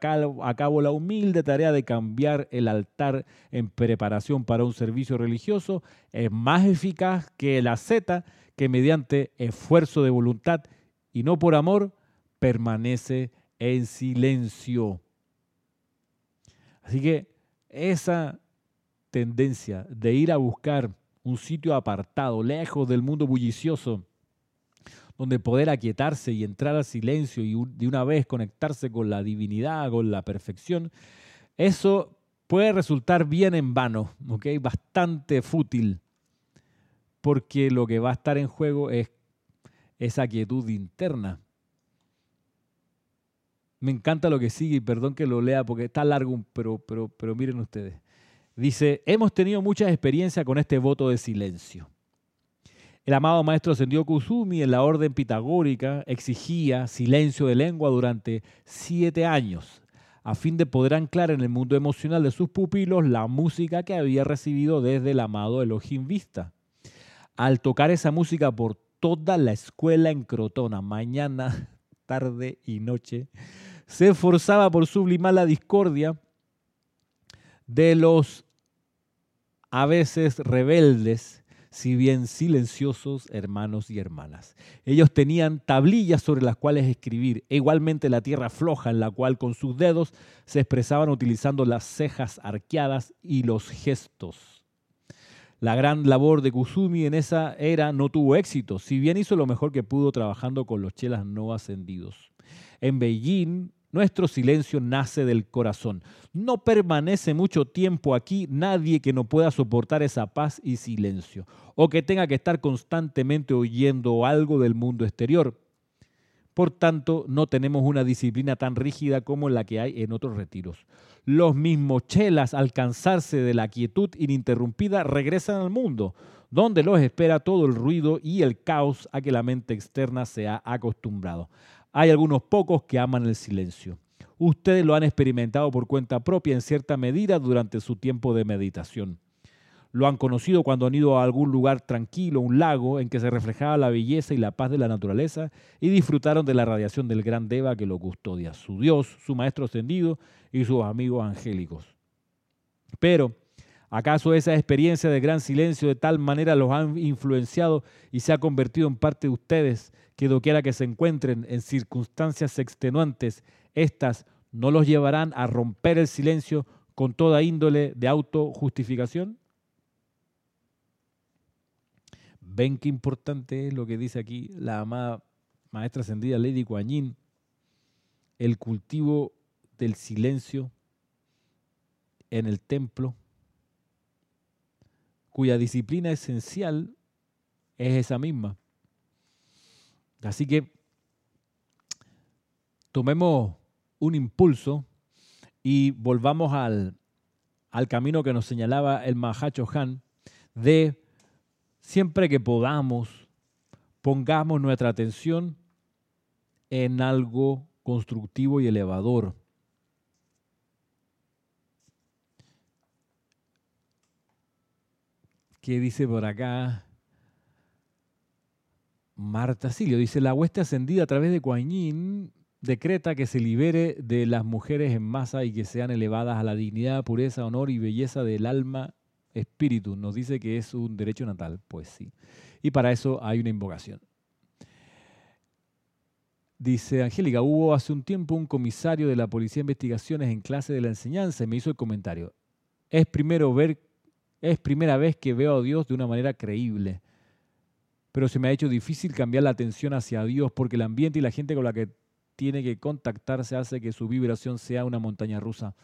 cabo, la humilde tarea de cambiar el altar en preparación para un servicio religioso es más eficaz que la zeta que mediante esfuerzo de voluntad y no por amor permanece en silencio. Así que esa tendencia de ir a buscar un sitio apartado, lejos del mundo bullicioso, donde poder aquietarse y entrar al silencio y de una vez conectarse con la divinidad, con la perfección, eso puede resultar bien en vano, bastante fútil, porque lo que va a estar en juego es esa quietud interna. Me encanta lo que sigue y perdón que lo lea porque está largo, pero, pero, pero miren ustedes. Dice, hemos tenido mucha experiencia con este voto de silencio. El amado maestro Sendio Kusumi en la orden pitagórica exigía silencio de lengua durante siete años, a fin de poder anclar en el mundo emocional de sus pupilos la música que había recibido desde el amado Elohim Vista. Al tocar esa música por toda la escuela en Crotona, mañana, [LAUGHS] tarde y noche, se esforzaba por sublimar la discordia de los a veces rebeldes si bien silenciosos hermanos y hermanas. Ellos tenían tablillas sobre las cuales escribir, e igualmente la tierra floja en la cual con sus dedos se expresaban utilizando las cejas arqueadas y los gestos. La gran labor de Kusumi en esa era no tuvo éxito, si bien hizo lo mejor que pudo trabajando con los chelas no ascendidos. En Beijing, nuestro silencio nace del corazón. No permanece mucho tiempo aquí nadie que no pueda soportar esa paz y silencio, o que tenga que estar constantemente oyendo algo del mundo exterior. Por tanto, no tenemos una disciplina tan rígida como la que hay en otros retiros. Los mismos chelas, al cansarse de la quietud ininterrumpida, regresan al mundo, donde los espera todo el ruido y el caos a que la mente externa se ha acostumbrado. Hay algunos pocos que aman el silencio. Ustedes lo han experimentado por cuenta propia en cierta medida durante su tiempo de meditación. Lo han conocido cuando han ido a algún lugar tranquilo, un lago, en que se reflejaba la belleza y la paz de la naturaleza, y disfrutaron de la radiación del gran Deva que lo custodia, su Dios, su Maestro ascendido y sus amigos angélicos. Pero, ¿acaso esa experiencia de gran silencio de tal manera los ha influenciado y se ha convertido en parte de ustedes que doquiera que se encuentren en circunstancias extenuantes, éstas no los llevarán a romper el silencio con toda índole de autojustificación? ¿Ven qué importante es lo que dice aquí la amada maestra ascendida Lady Kuan El cultivo del silencio en el templo, cuya disciplina esencial es esa misma. Así que tomemos un impulso y volvamos al, camino que nos señalaba el Mahacho Han de siempre que podamos, pongamos nuestra atención en algo constructivo y elevador. ¿Qué dice por acá? Marta Silio dice, la hueste ascendida a través de Coañín decreta que se libere de las mujeres en masa y que sean elevadas a la dignidad, pureza, honor y belleza del alma espíritu. Nos dice que es un derecho natal, pues sí. Y para eso hay una invocación. Dice Angélica, hubo hace un tiempo un comisario de la Policía de Investigaciones en clase de la enseñanza y me hizo el comentario. Es primero ver, es primera vez que veo a Dios de una manera creíble pero se me ha hecho difícil cambiar la atención hacia Dios porque el ambiente y la gente con la que tiene que contactarse hace que su vibración sea una montaña rusa.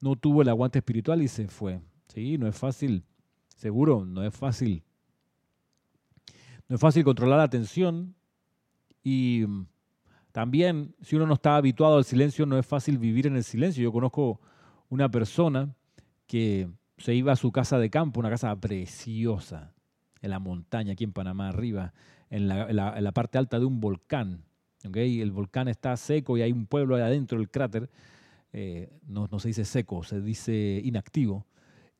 No tuvo el aguante espiritual y se fue. Sí, no es fácil. Seguro, no es fácil. No es fácil controlar la atención y también si uno no está habituado al silencio, no es fácil vivir en el silencio. Yo conozco una persona que se iba a su casa de campo, una casa preciosa, en la montaña, aquí en Panamá arriba, en la, parte alta de un volcán. El volcán está seco y hay un pueblo ahí adentro del cráter. Eh, no, se dice seco, se dice inactivo.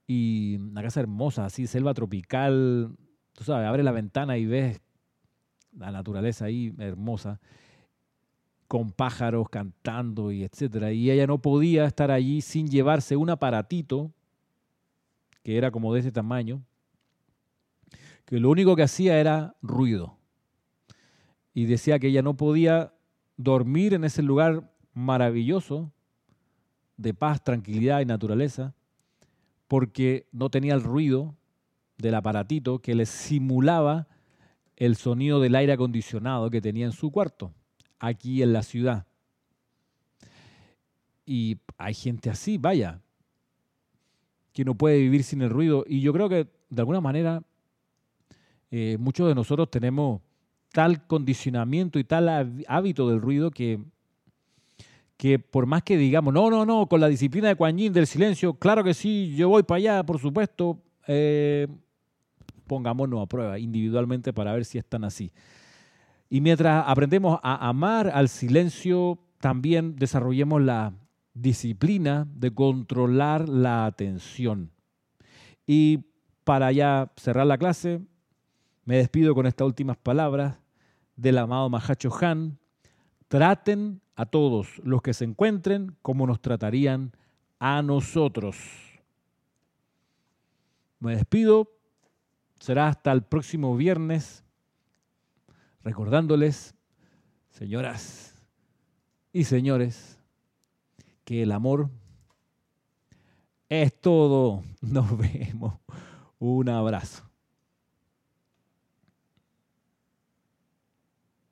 Y una casa hermosa, así, selva tropical. Tú sabes, abre la ventana y ves la naturaleza ahí hermosa, con pájaros cantando y etcétera. Y ella no podía estar allí sin llevarse un aparatito que era como de ese tamaño, que lo único que hacía era ruido. Y decía que ella no podía dormir en ese lugar maravilloso de paz, tranquilidad y naturaleza, porque no tenía el ruido del aparatito que le simulaba el sonido del aire acondicionado que tenía en su cuarto, aquí en la ciudad. Y hay gente así, vaya, que no puede vivir sin el ruido. Y yo creo que de alguna manera eh, muchos de nosotros tenemos tal condicionamiento y tal hábito del ruido que, que por más que digamos, no, no, no, con la disciplina de Kuan del silencio, claro que sí, yo voy para allá, por supuesto, eh, pongámonos a prueba individualmente para ver si están así. Y mientras aprendemos a amar al silencio, también desarrollemos la disciplina de controlar la atención. Y para ya cerrar la clase, me despido con estas últimas palabras del amado Mahacho Han. Traten a todos los que se encuentren como nos tratarían a nosotros. Me despido. Será hasta el próximo viernes. Recordándoles, señoras y señores, que el amor es todo. Nos vemos. Un abrazo.